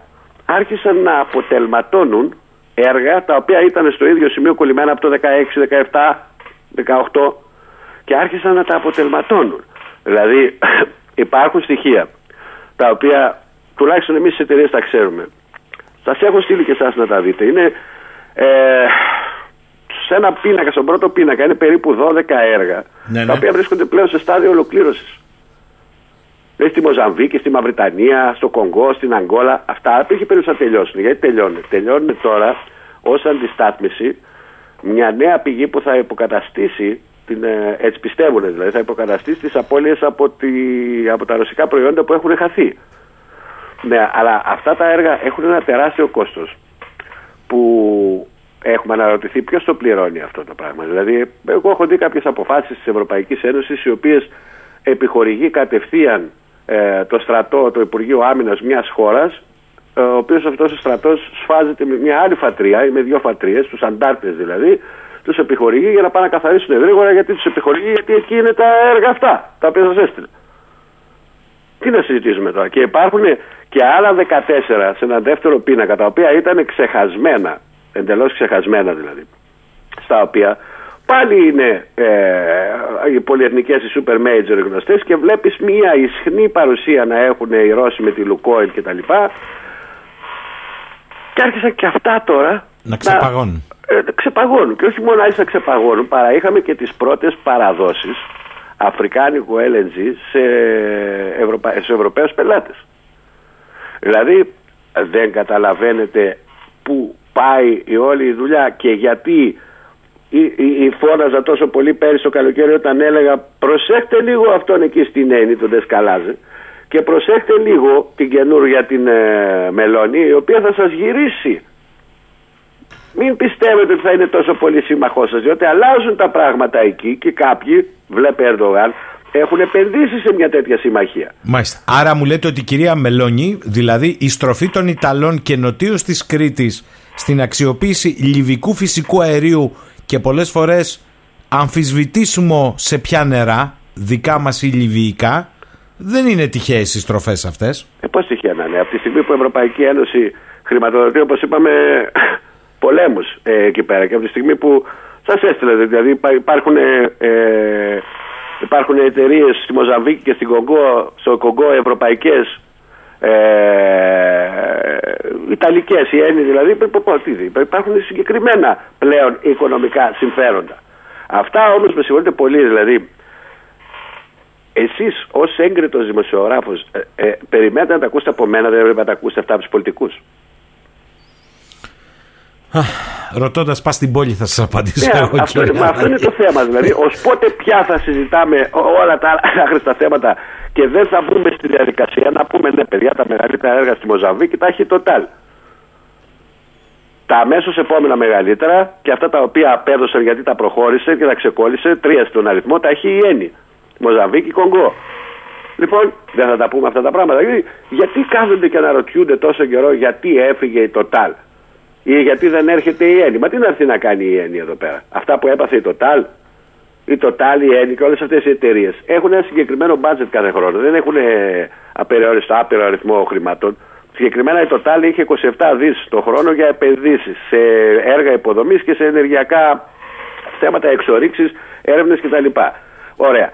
άρχισαν να αποτελματώνουν έργα τα οποία ήταν στο ίδιο σημείο κολλημένα από το 16, 17, 18 και άρχισαν να τα αποτελματώνουν. Δηλαδή υπάρχουν στοιχεία τα οποία τουλάχιστον εμείς τι εταιρείες τα ξέρουμε. Σας έχω στείλει και εσάς να τα δείτε. Είναι ε, σε ένα πίνακα, στον πρώτο πίνακα, είναι περίπου 12 έργα ναι, τα ναι. οποία βρίσκονται πλέον σε στάδιο ολοκλήρωσης. Δηλαδή στη Μοζαμβίκη, στη Μαυριτανία, στο Κονγκό, στην Αγγόλα. Αυτά έχει περίπου να τελειώσουν. Γιατί τελειώνουν; Τελειώνουν τώρα ως αντιστάθμιση μια νέα πηγή που θα υποκαταστήσει την, ε, έτσι πιστεύουν δηλαδή, θα υποκαταστήσει τις απώλειες από, τη, από τα ρωσικά προϊόντα που έχουν χαθεί. Ναι, αλλά αυτά τα έργα έχουν ένα τεράστιο κόστος που έχουμε αναρωτηθεί ποιος το πληρώνει αυτό το πράγμα. Δηλαδή, εγώ έχω δει κάποιες αποφάσεις της Ευρωπαϊκής Ένωσης οι οποίες επιχορηγεί κατευθείαν ε, το στρατό, το Υπουργείο Άμυνας μιας χώρας, ε, ο οποίος αυτός ο στρατός σφάζεται με μια άλλη φατρία ή με δύο φατρίε, τους αντάρτες δηλαδή, τους επιχορηγεί για να πάνε να καθαρίσουν γρήγορα γιατί τους επιχορηγεί, γιατί εκεί είναι τα έργα αυτά τα οποία σας έστειλε. Τι να συζητήσουμε τώρα; Και υπάρχουν και άλλα 14 σε ένα δεύτερο πίνακα τα οποία ήταν ξεχασμένα, εντελώς ξεχασμένα δηλαδή, στα οποία πάλι είναι ε, οι πολυεθνικές οι super major γνωστές και βλέπεις μια ισχνή παρουσία να έχουν οι Ρώσοι με τη Λουκόιλ κτλ. Και άρχισαν και αυτά τώρα να ξεπαγώνουν. Να, ε, ξεπαγώνουν. Και όχι μόνο άρχισαν να ξεπαγώνουν, παρά είχαμε και τις πρώτες παραδόσεις αφρικάνικου LNG σε, Ευρωπα... σε Ευρωπαίους πελάτες. Δηλαδή δεν καταλαβαίνετε που πάει η όλη η δουλειά και γιατί η, η, η φώναζα τόσο πολύ πέρυσι το καλοκαίρι όταν έλεγα προσέχτε λίγο αυτόν εκεί στην Έννη τον Δεσκαλάζε και προσέχτε λίγο την καινούργια την ε, Μελώνη η οποία θα σας γυρίσει μην πιστεύετε ότι θα είναι τόσο πολύ σύμμαχός σας, διότι αλλάζουν τα πράγματα εκεί και κάποιοι, βλέπε Ερντογάν, έχουν επενδύσει σε μια τέτοια συμμαχία. Μάλιστα. Άρα μου λέτε ότι η κυρία Μελώνη, δηλαδή η στροφή των Ιταλών και νοτίως της Κρήτης στην αξιοποίηση λιβικού φυσικού αερίου και πολλές φορές αμφισβητήσιμο σε ποια νερά, δικά μας ή λιβυϊκά, δεν είναι τυχαίες οι στροφές αυτές. Ε, Πώς τυχαία να είναι. Από τη στιγμή που η Ευρωπαϊκή Ένωση χρηματοδοτεί, όπως είπαμε, πολέμους ε, εκεί πέρα. Και από τη στιγμή που σας έστειλε, δηλαδή υπάρχουν, ε, ε υπάρχουν εταιρείες στη Μοζαμβίκη και στην Κογκό, στο Κογκό ευρωπαϊκές ε, Ιταλικές, οι Έλληνε δηλαδή, υπάρχουν συγκεκριμένα πλέον οικονομικά συμφέροντα. Αυτά όμως με συγχωρείτε πολύ, δηλαδή, εσείς ως έγκριτος δημοσιογράφος, ε, ε, περιμένετε να τα ακούσετε από μένα, δεν έπρεπε να τα ακούσετε αυτά από τους πολιτικούς. Ρωτώντας, πας στην πόλη θα σας απαντήσω. Ναι, εγώ, αυτό, μα αυτό είναι το θέμα. Δηλαδή, ως πότε πια θα συζητάμε όλα τα άχρηστα θέματα και δεν θα μπούμε στη διαδικασία να πούμε ναι, παιδιά, τα μεγαλύτερα έργα στη Μοζαμβίκη τα έχει το ΤΑΛ. Τα αμέσως επόμενα μεγαλύτερα και αυτά τα οποία απέδωσαν γιατί τα προχώρησε και τα ξεκόλλησε, τρία στον αριθμό, τα έχει η Έννη. Μοζαμβίκη, Κονγκό. Λοιπόν, δεν θα τα πούμε αυτά τα πράγματα. Γιατί, γιατί κάθονται και αναρωτιούνται τόσο καιρό γιατί έφυγε η Total ή γιατί δεν έρχεται η Έννη. Μα τι να έρθει να κάνει η Έννη εδώ πέρα. Αυτά που έπαθε η Total, η Total, η Έννη και όλες αυτές οι εταιρείες έχουν ένα συγκεκριμένο μπάτζετ κάθε χρόνο. Δεν έχουν απεριόριστο άπειρο αριθμό χρημάτων. Συγκεκριμένα η Total είχε 27 δις το χρόνο για επενδύσεις σε έργα υποδομής και σε ενεργειακά θέματα εξορίξεις, έρευνες κτλ. Ωραία.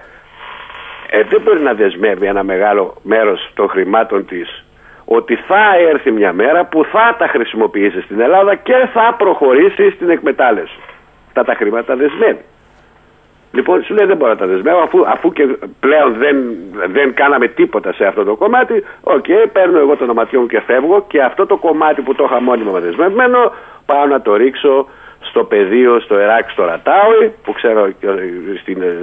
Ε, δεν μπορεί να δεσμεύει ένα μεγάλο μέρος των χρημάτων της ότι θα έρθει μια μέρα που θα τα χρησιμοποιήσεις στην Ελλάδα και θα προχωρήσεις στην εκμετάλλευση. Θα τα χρήματα δεσμεύει. Λοιπόν, σου λέει δεν μπορώ να τα δεσμεύω, αφού, αφού και πλέον δεν, δεν κάναμε τίποτα σε αυτό το κομμάτι. OK, okay, παίρνω εγώ το ονοματιό μου και φεύγω και αυτό το κομμάτι που το είχα μόνιμα δεσμευμένο, πάω να το ρίξω στο πεδίο, στο Ιράκ, στο Ρατάουι, που ξέρω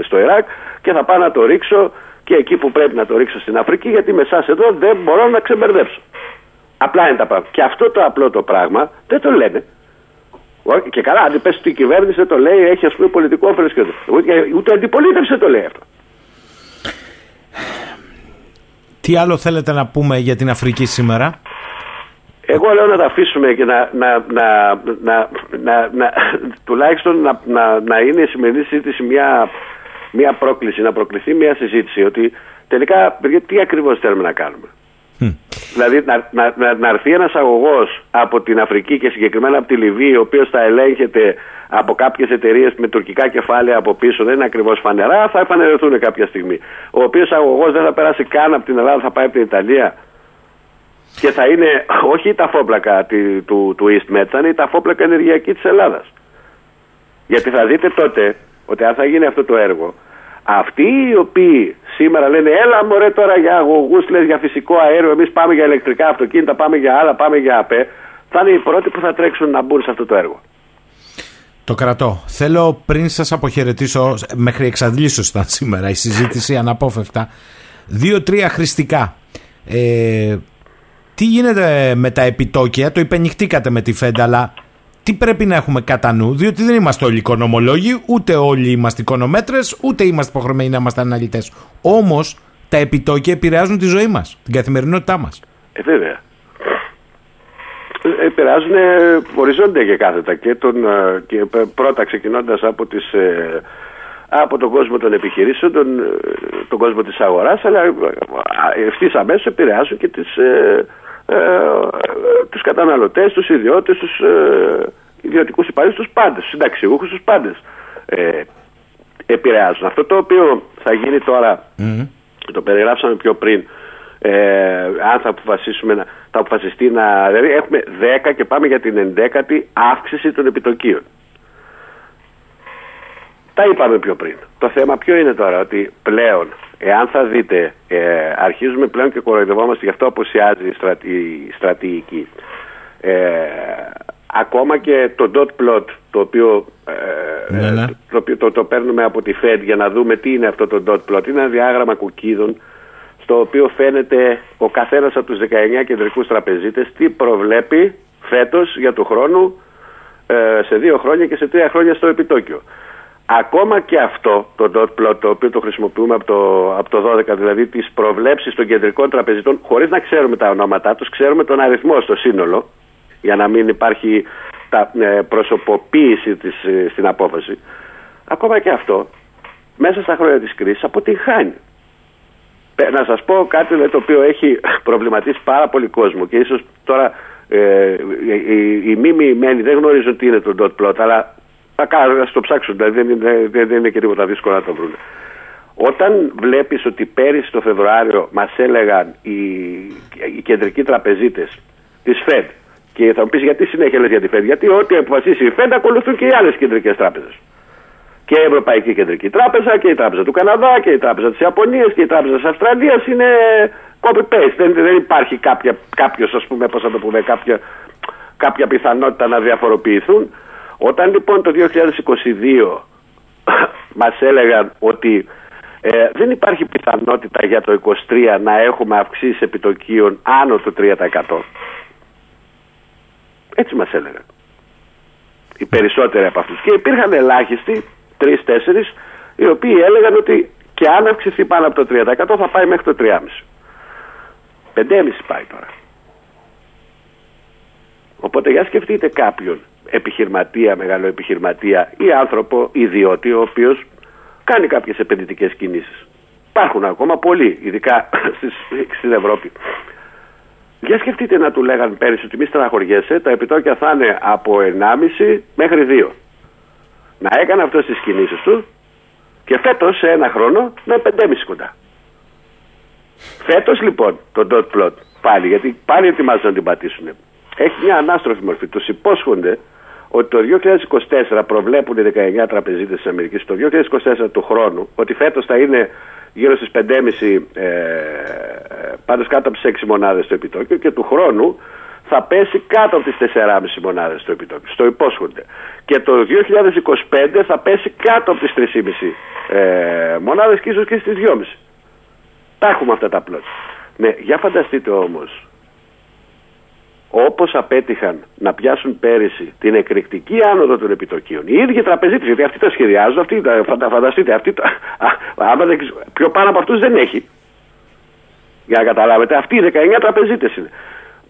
στο Ιράκ, και θα πάω να το ρίξω και εκεί που πρέπει να το ρίξω στην Αφρική, γιατί με εσάς εδώ δεν μπορώ να ξεμπερδέψω. Απλά είναι τα πράγματα. Και αυτό το απλό το πράγμα δεν το λένε. Και καλά, αν πες ότι η κυβέρνηση δεν το λέει, έχει ας πούμε πολιτικό όφελος και ούτε, ούτε αντιπολίτευση το λέει αυτό. Τι άλλο θέλετε να πούμε για την Αφρική σήμερα; Εγώ λέω να τα αφήσουμε και να, να, να, να, να, να τουλάχιστον να, να, να είναι η σημερινή συζήτηση μια μια πρόκληση, να προκληθεί μια συζήτηση ότι τελικά τι ακριβώς θέλουμε να κάνουμε. Δηλαδή να, να, να, να έρθει ένας αγωγός από την Αφρική και συγκεκριμένα από τη Λιβύη, ο οποίος θα ελέγχεται από κάποιες εταιρείες με τουρκικά κεφάλαια από πίσω, δεν είναι ακριβώς φανερά, θα επανερεθούν κάποια στιγμή. Ο οποίος αγωγός δεν θα περάσει καν από την Ελλάδα, θα πάει από την Ιταλία και θα είναι όχι τα φόπλακα του, του East θα είναι τα φόπλακα ενεργειακή της Ελλάδας. Γιατί θα δείτε τότε ότι αν θα γίνει αυτό το έργο, αυτοί οι οποίοι σήμερα λένε έλα μωρέ τώρα για αγωγούς, λες για φυσικό αέριο, εμείς πάμε για ηλεκτρικά αυτοκίνητα, πάμε για άλλα, πάμε για ΑΠΕ, θα είναι οι πρώτοι που θα τρέξουν να μπουν σε αυτό το έργο. Το κρατώ. Θέλω πριν σας αποχαιρετήσω, μέχρι εξαντλήσεως ήταν σήμερα η συζήτηση αναπόφευκτα, δύο-τρία χρηστικά. Ε, τι γίνεται με τα επιτόκια, το υπενυχτήκατε με τη Φέντα, αλλά τι πρέπει να έχουμε κατά νου, διότι δεν είμαστε όλοι οικονομολόγοι, ούτε όλοι είμαστε οικονομέτρες, ούτε είμαστε υποχρεωμένοι να είμαστε αναλυτές. Όμως τα επιτόκια επηρεάζουν τη ζωή μας, την καθημερινότητά μας. Ε, βέβαια. Ε, επηρεάζουν οριζόντια και κάθετα και, τον, ε, και πρώτα ξεκινώντας από τις από τον κόσμο των επιχειρήσεων, τον, τον κόσμο της αγοράς, αλλά ευθύς αμέσως επηρεάζουν και τις, ε, τους καταναλωτές, τους ιδιώτες, τους ε, ιδιωτικούς υπαλλήλους, τους πάντες, τους συνταξιούχους, τους πάντες ε, επηρεάζουν. Αυτό το οποίο θα γίνει τώρα, το περιγράψαμε πιο πριν, ε, αν θα αποφασίσουμε να, θα αποφασιστεί να, δηλαδή έχουμε 10 και πάμε για την 11η αύξηση των επιτοκίων. Τα είπαμε πιο πριν. Το θέμα ποιο είναι τώρα, ότι πλέον, εάν θα δείτε, ε, αρχίζουμε πλέον και κοροϊδευόμαστε, γι' αυτό αποσιάζει η, στρατη, στρατηγική. Ε, ακόμα και το dot plot, το οποίο, ε, ναι, ναι. Το, το, το, παίρνουμε από τη Fed για να δούμε τι είναι αυτό το dot plot. Είναι ένα διάγραμμα κουκίδων, στο οποίο φαίνεται ο καθένας από τους 19 κεντρικούς τραπεζίτες τι προβλέπει φέτος για του χρόνου ε, σε δύο χρόνια και σε τρία χρόνια στο επιτόκιο. Ακόμα και αυτό το dot plot το οποίο το χρησιμοποιούμε από το, από το 12, δηλαδή τις προβλέψεις των κεντρικών τραπεζιτών, χωρίς να ξέρουμε τα ονόματά τους, ξέρουμε τον αριθμό στο σύνολο, για να μην υπάρχει τα, ε, προσωποποίηση της, ε, στην απόφαση. Ακόμα και αυτό, μέσα στα χρόνια της κρίσης αποτυγχάνει. Να σας πω κάτι το οποίο έχει προβληματίσει πάρα πολύ κόσμο και ίσως τώρα ε, οι, οι μη δεν γνωρίζουν τι είναι το dot plot, αλλά θα κάνουν, το ψάξουν, δηλαδή δεν είναι, δεν είναι και τίποτα δύσκολο να το βρουν. Όταν βλέπεις ότι πέρυσι το Φεβρουάριο μας έλεγαν οι, οι κεντρικοί τραπεζίτες της ΦΕΔ Και θα μου πεις γιατί συνέχεια λες για τη ΦΕΔ. Γιατί ό,τι αποφασίσει η ΦΕΔ ακολουθούν και οι άλλες κεντρικές τράπεζες. Και η Ευρωπαϊκή Κεντρική Τράπεζα και η Τράπεζα του Καναδά και η Τράπεζα της Ιαπωνίας και η Τράπεζα της Αυστραλίας είναι copy-paste. Δεν, δεν υπάρχει κάποιος, ας πούμε, πώς θα το πούμε, κάποια, κάποια πιθανότητα να διαφοροποιηθούν. Όταν λοιπόν το 2022 μας έλεγαν ότι ε, δεν υπάρχει πιθανότητα για το 23 να έχουμε αυξήσεις επιτοκίων άνω του 3%. Έτσι μας έλεγαν. Οι περισσότεροι από αυτούς. Και υπήρχαν ελάχιστοι, τρει-τέσσερι, οι οποίοι έλεγαν ότι και αν αυξηθεί πάνω από το 3% θα πάει μέχρι το 3,5%. 5,5% πάει τώρα. Οπότε για σκεφτείτε κάποιον επιχειρηματία, μεγάλο επιχειρηματία ή άνθρωπο ιδιώτη ο οποίος κάνει κάποιες επενδυτικές κινήσεις. Υπάρχουν ακόμα πολλοί, ειδικά στην Ευρώπη. Για σκεφτείτε να του λέγαν πέρυσι ότι μη στεναχωριέσαι, τα επιτόκια θα είναι από 1,5 μέχρι 2. Να έκανε αυτές τις κινήσεις του και φέτος σε ένα χρόνο να είναι 5,5 κοντά. Φέτος λοιπόν το dot plot πάλι, γιατί πάλι ετοιμάζονται να την πατήσουν, έχει μια ανάστροφη μορφή. Τους υπόσχονται ότι το 2024 προβλέπουν οι 19 τραπεζίτες της Αμερικής το 2024 του χρόνου ότι φέτος θα είναι γύρω στις 5,5 ε, πάντως κάτω από τις 6 μονάδες το επιτόκιο και του χρόνου θα πέσει κάτω από τις 4,5 μονάδες το επιτόκιο. Στο υπόσχονται. Και το 2025 θα πέσει κάτω από τις 3,5 ε, μονάδες και ίσως και στις 2,5. Τα έχουμε αυτά τα πλότια. Ναι, για φανταστείτε όμως όπως απέτυχαν να πιάσουν πέρυσι την εκρηκτική άνοδο των επιτοκίων, οι ίδιοι τραπεζίτες, γιατί αυτοί τα σχεδιάζουν, αυτοί τα φανταστείτε, αυτοί τα, άμα δεν, πιο πάνω από αυτούς δεν έχει. Για να καταλάβετε, αυτοί οι 19 τραπεζίτες είναι.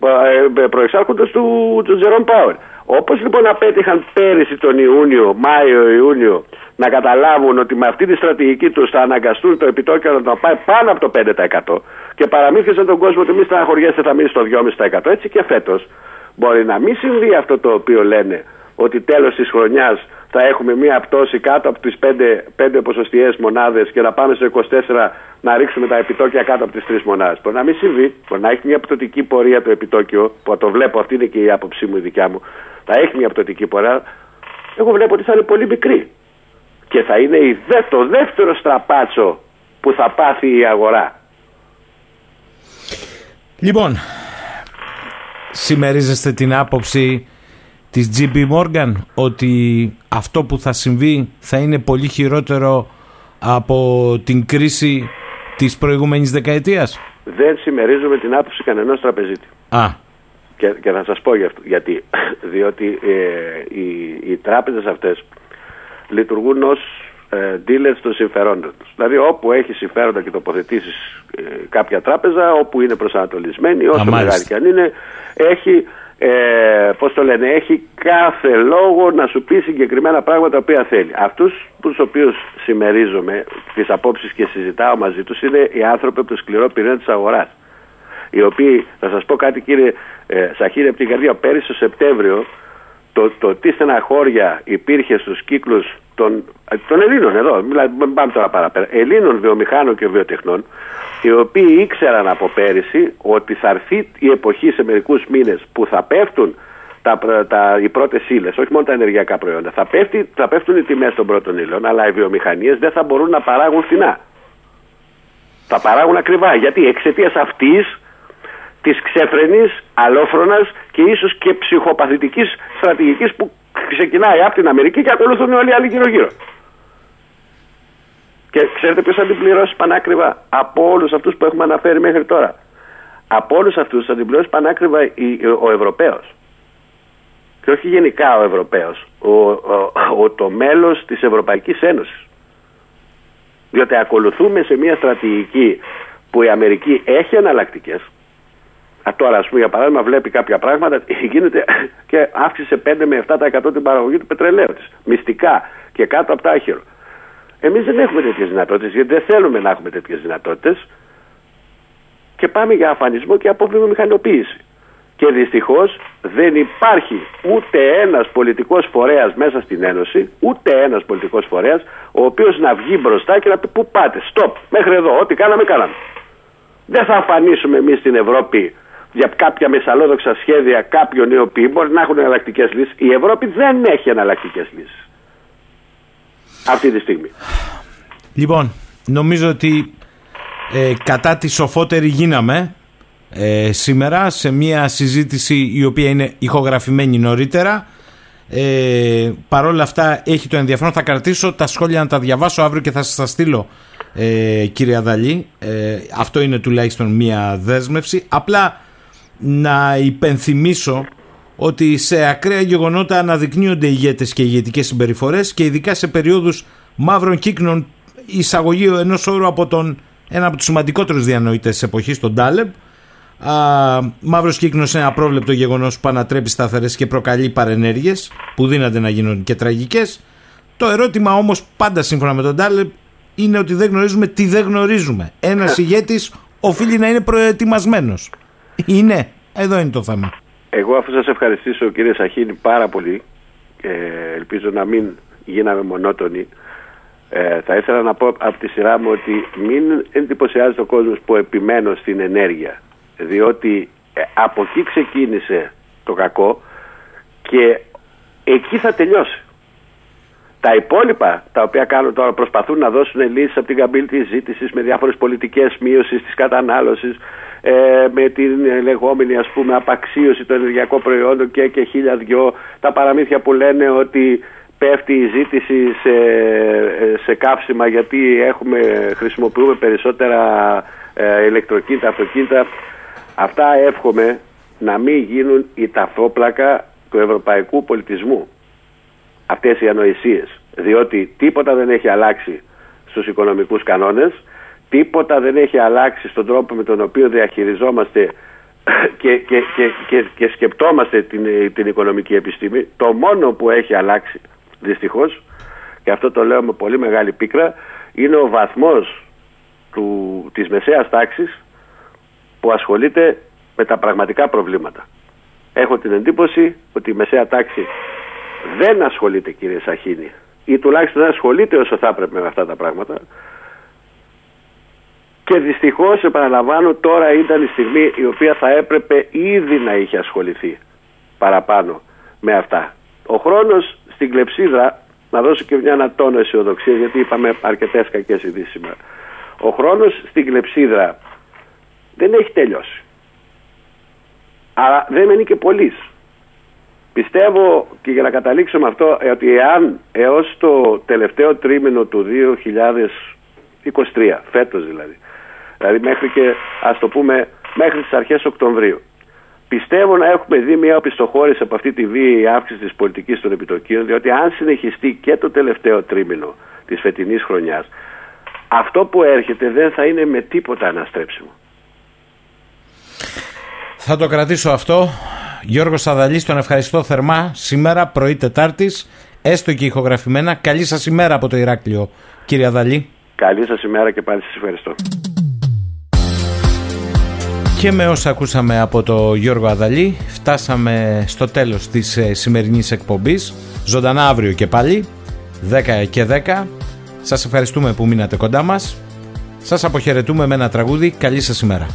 Ε, ε, προεξάρχοντες του, του Τζερόν Πάουερ. Όπως λοιπόν απέτυχαν πέρυσι τον Ιούνιο, Μάιο, Ιούνιο να καταλάβουν ότι με αυτή τη στρατηγική τους θα αναγκαστούν το επιτόκιο να το πάει πάνω από το 5% και παραμύθιζαν τον κόσμο ότι μη στεναχωριέστε θα μείνει στο 2,5% έτσι και φέτος μπορεί να μην συμβεί αυτό το οποίο λένε ότι τέλος της χρονιάς θα έχουμε μία πτώση κάτω από τις 5, 5 ποσοστιαίες μονάδες και να πάμε στο 24 να ρίξουμε τα επιτόκια κάτω από τις 3 μονάδες. Μπορεί να μην συμβεί, μπορεί να έχει μια πτωτική πορεία το επιτόκιο, που το βλέπω, αυτή είναι και η άποψή μου η δικιά μου, θα έχει μια πτωτική πορεία. Εγώ βλέπω ότι θα είναι πολύ μικρή. Και θα είναι η δε, το δεύτερο στραπάτσο που θα πάθει η αγορά. Λοιπόν, συμμερίζεστε την άποψη της JP Morgan ότι αυτό που θα συμβεί θα είναι πολύ χειρότερο από την κρίση της προηγούμενης δεκαετίας; Δεν συμμερίζομαι την άποψη κανενός τραπεζίτη. Α. Και, και θα σας πω για αυτό, γιατί. Διότι ε, οι, οι τράπεζες αυτές λειτουργούν ως ε, dealers των συμφερόντων τους. Δηλαδή όπου έχει συμφέροντα και τοποθετήσεις ε, κάποια τράπεζα, όπου είναι προσανατολισμένη, όσο μεγάλη και αν είναι, έχει ε, πώς το λένε, έχει κάθε λόγο να σου πει συγκεκριμένα πράγματα τα οποία θέλει. Αυτούς τους οποίους συμμερίζομαι, τις απόψεις και συζητάω μαζί τους, είναι οι άνθρωποι από το σκληρό πυρήνα της αγοράς. Οι οποίοι, θα σας πω κάτι κύριε ε, Σαχίρη από την καρδιά, πέρυσι το Σεπτέμβριο, το, το τι στεναχώρια υπήρχε στους κύκλους των, των Ελλήνων εδώ, μην πάμε τώρα παραπέρα, Ελλήνων βιομηχάνων και βιοτεχνών, οι οποίοι ήξεραν από πέρυσι ότι θα έρθει η εποχή σε μερικούς μήνες που θα πέφτουν τα, τα, οι πρώτες ύλες, όχι μόνο τα ενεργειακά προϊόντα. Θα, πέφτει, θα πέφτουν οι τιμές των πρώτων ύλων, αλλά οι βιομηχανίες δεν θα μπορούν να παράγουν φθηνά. Θα παράγουν ακριβά. Γιατί εξαιτίας αυτής της ξέφρενης, αλόφρονας και ίσως και ψυχοπαθητικής στρατηγικής που ξεκινάει από την Αμερική και ακολουθούν όλοι οι άλλοι γύρω-γύρω. Και ξέρετε ποιος θα την πληρώσει πανάκριβα από όλους αυτούς που έχουμε αναφέρει μέχρι τώρα; Από όλους αυτούς θα την πληρώσει πανάκριβα ο Ευρωπαίος. Και όχι γενικά ο Ευρωπαίος. Ο, ο, το μέλος της Ευρωπαϊκής Ένωσης. Διότι ακολουθούμε σε μια στρατηγική που η Αμερική έχει εναλλακτικές. Τώρα, ας πούμε, για παράδειγμα, βλέπει κάποια πράγματα, γίνεται και αύξησε 5 με 7% την παραγωγή του πετρελαίου της. Μυστικά και κάτω από τα άχυρο. Εμείς δεν έχουμε τέτοιες δυνατότητες, γιατί δεν θέλουμε να έχουμε τέτοιες δυνατότητες και πάμε για αφανισμό και απόβλημα μηχανοποίηση. Και δυστυχώς δεν υπάρχει ούτε ένας πολιτικός φορέας μέσα στην Ένωση, ούτε ένας πολιτικός φορέας, ο οποίος να βγει μπροστά και να πει: Πού πάτε, stop, μέχρι εδώ, ό,τι κάναμε, κάναμε. Δεν θα αφανίσουμε εμείς στην Ευρώπη για κάποια μεσαλόδοξα σχέδια κάποιων οι οποίοι μπορεί να έχουν εναλλακτικές λύσεις. Η Ευρώπη δεν έχει εναλλακτικές λύσεις. Αυτή τη στιγμή. Λοιπόν, νομίζω ότι ε, κατά τη σοφότερη γίναμε ε, σήμερα σε μια συζήτηση η οποία είναι ηχογραφημένη νωρίτερα. Ε, Παρ' όλα αυτά έχει το ενδιαφέρον. Θα κρατήσω τα σχόλια να τα διαβάσω αύριο και θα σας τα στείλω ε, κύριε Αδαλή. Ε, αυτό είναι τουλάχιστον μια δέσμευση. Απλά να υπενθυμίσω ότι σε ακραία γεγονότα αναδεικνύονται ηγέτες και ηγετικές συμπεριφορές και ειδικά σε περίοδους μαύρων κύκνων εισαγωγή ενός όρου από τον ένα από τους σημαντικότερους διανοητές της εποχής, τον Τάλεμπ. Μαύρος κύκνος είναι απρόβλεπτο γεγονός που ανατρέπει σταθερές και προκαλεί παρενέργειες που δύναται να γίνουν και τραγικές. Το ερώτημα όμως, πάντα σύμφωνα με τον Τάλεμπ, είναι ότι δεν γνωρίζουμε τι δεν γνωρίζουμε. Ένας ηγέτης οφείλει να είναι προετοιμασμένος. Είναι. Εδώ είναι το θέμα. Εγώ αφού σας ευχαριστήσω κύριε Σαχίνη πάρα πολύ ε, ελπίζω να μην γίναμε μονότονοι ε, θα ήθελα να πω από τη σειρά μου ότι μην εντυπωσιάζει ο κόσμος που επιμένω στην ενέργεια διότι ε, από εκεί ξεκίνησε το κακό και εκεί θα τελειώσει. Τα υπόλοιπα τα οποία κάνουν τώρα προσπαθούν να δώσουν λύσεις από την καμπύλη της ζήτησης με διάφορες πολιτικές μείωσης της κατανάλωσης ε, με την λεγόμενη ας πούμε απαξίωση των ενεργειακών προϊόντων και, και χίλια δυο. Τα παραμύθια που λένε ότι πέφτει η ζήτηση σε, ε, σε καύσιμα γιατί έχουμε, χρησιμοποιούμε περισσότερα ε, ηλεκτροκίνητα, αυτοκίνητα. Αυτά εύχομαι να μην γίνουν η ταφόπλακα του ευρωπαϊκού πολιτισμού αυτές οι ανοησίες διότι τίποτα δεν έχει αλλάξει στους οικονομικούς κανόνες τίποτα δεν έχει αλλάξει στον τρόπο με τον οποίο διαχειριζόμαστε και, και, και, και, σκεπτόμαστε την, την οικονομική επιστήμη. Το μόνο που έχει αλλάξει δυστυχώς και αυτό το λέω με πολύ μεγάλη πίκρα είναι ο βαθμός του, της μεσαίας τάξης που ασχολείται με τα πραγματικά προβλήματα. Έχω την εντύπωση ότι η μεσαία τάξη δεν ασχολείται κύριε Σαχίνη ή τουλάχιστον δεν ασχολείται όσο θα έπρεπε με αυτά τα πράγματα και δυστυχώς επαναλαμβάνω τώρα ήταν η στιγμή η οποία θα έπρεπε ήδη να είχε ασχοληθεί παραπάνω με αυτά. Ο χρόνος στην κλεψίδρα, να δώσω και μια ένα τόνο αισιοδοξία γιατί είπαμε αρκετές κακές ειδήσεις σήμερα. Ο χρόνος στην κλεψίδρα δεν έχει τελειώσει. Αλλά δεν μένει και πολλής. Πιστεύω και για να καταλήξω με αυτό ότι εάν έως το τελευταίο τρίμηνο του 2023, φέτος δηλαδή, Δηλαδή μέχρι και ας το πούμε μέχρι τις αρχές Οκτωβρίου. Πιστεύω να έχουμε δει μια οπισθοχώρηση από αυτή τη βίαιη αύξηση της πολιτικής των επιτοκίων διότι αν συνεχιστεί και το τελευταίο τρίμηνο της φετινής χρονιάς αυτό που έρχεται δεν θα είναι με τίποτα αναστρέψιμο. Θα το κρατήσω αυτό. Γιώργος Σαδαλής, τον ευχαριστώ θερμά. Σήμερα, πρωί Τετάρτης, έστω και ηχογραφημένα. Καλή σας ημέρα από το Ηράκλειο, κύριε Αδαλή. Καλή σας ημέρα και πάλι σας ευχαριστώ. Και με όσα ακούσαμε από το Γιώργο Αδαλή φτάσαμε στο τέλος της ε, σημερινής εκπομπής. Ζωντανά αύριο και πάλι 10 και 10 σας ευχαριστούμε που μείνατε κοντά μας. Σας αποχαιρετούμε με ένα τραγούδι. Καλή σας ημέρα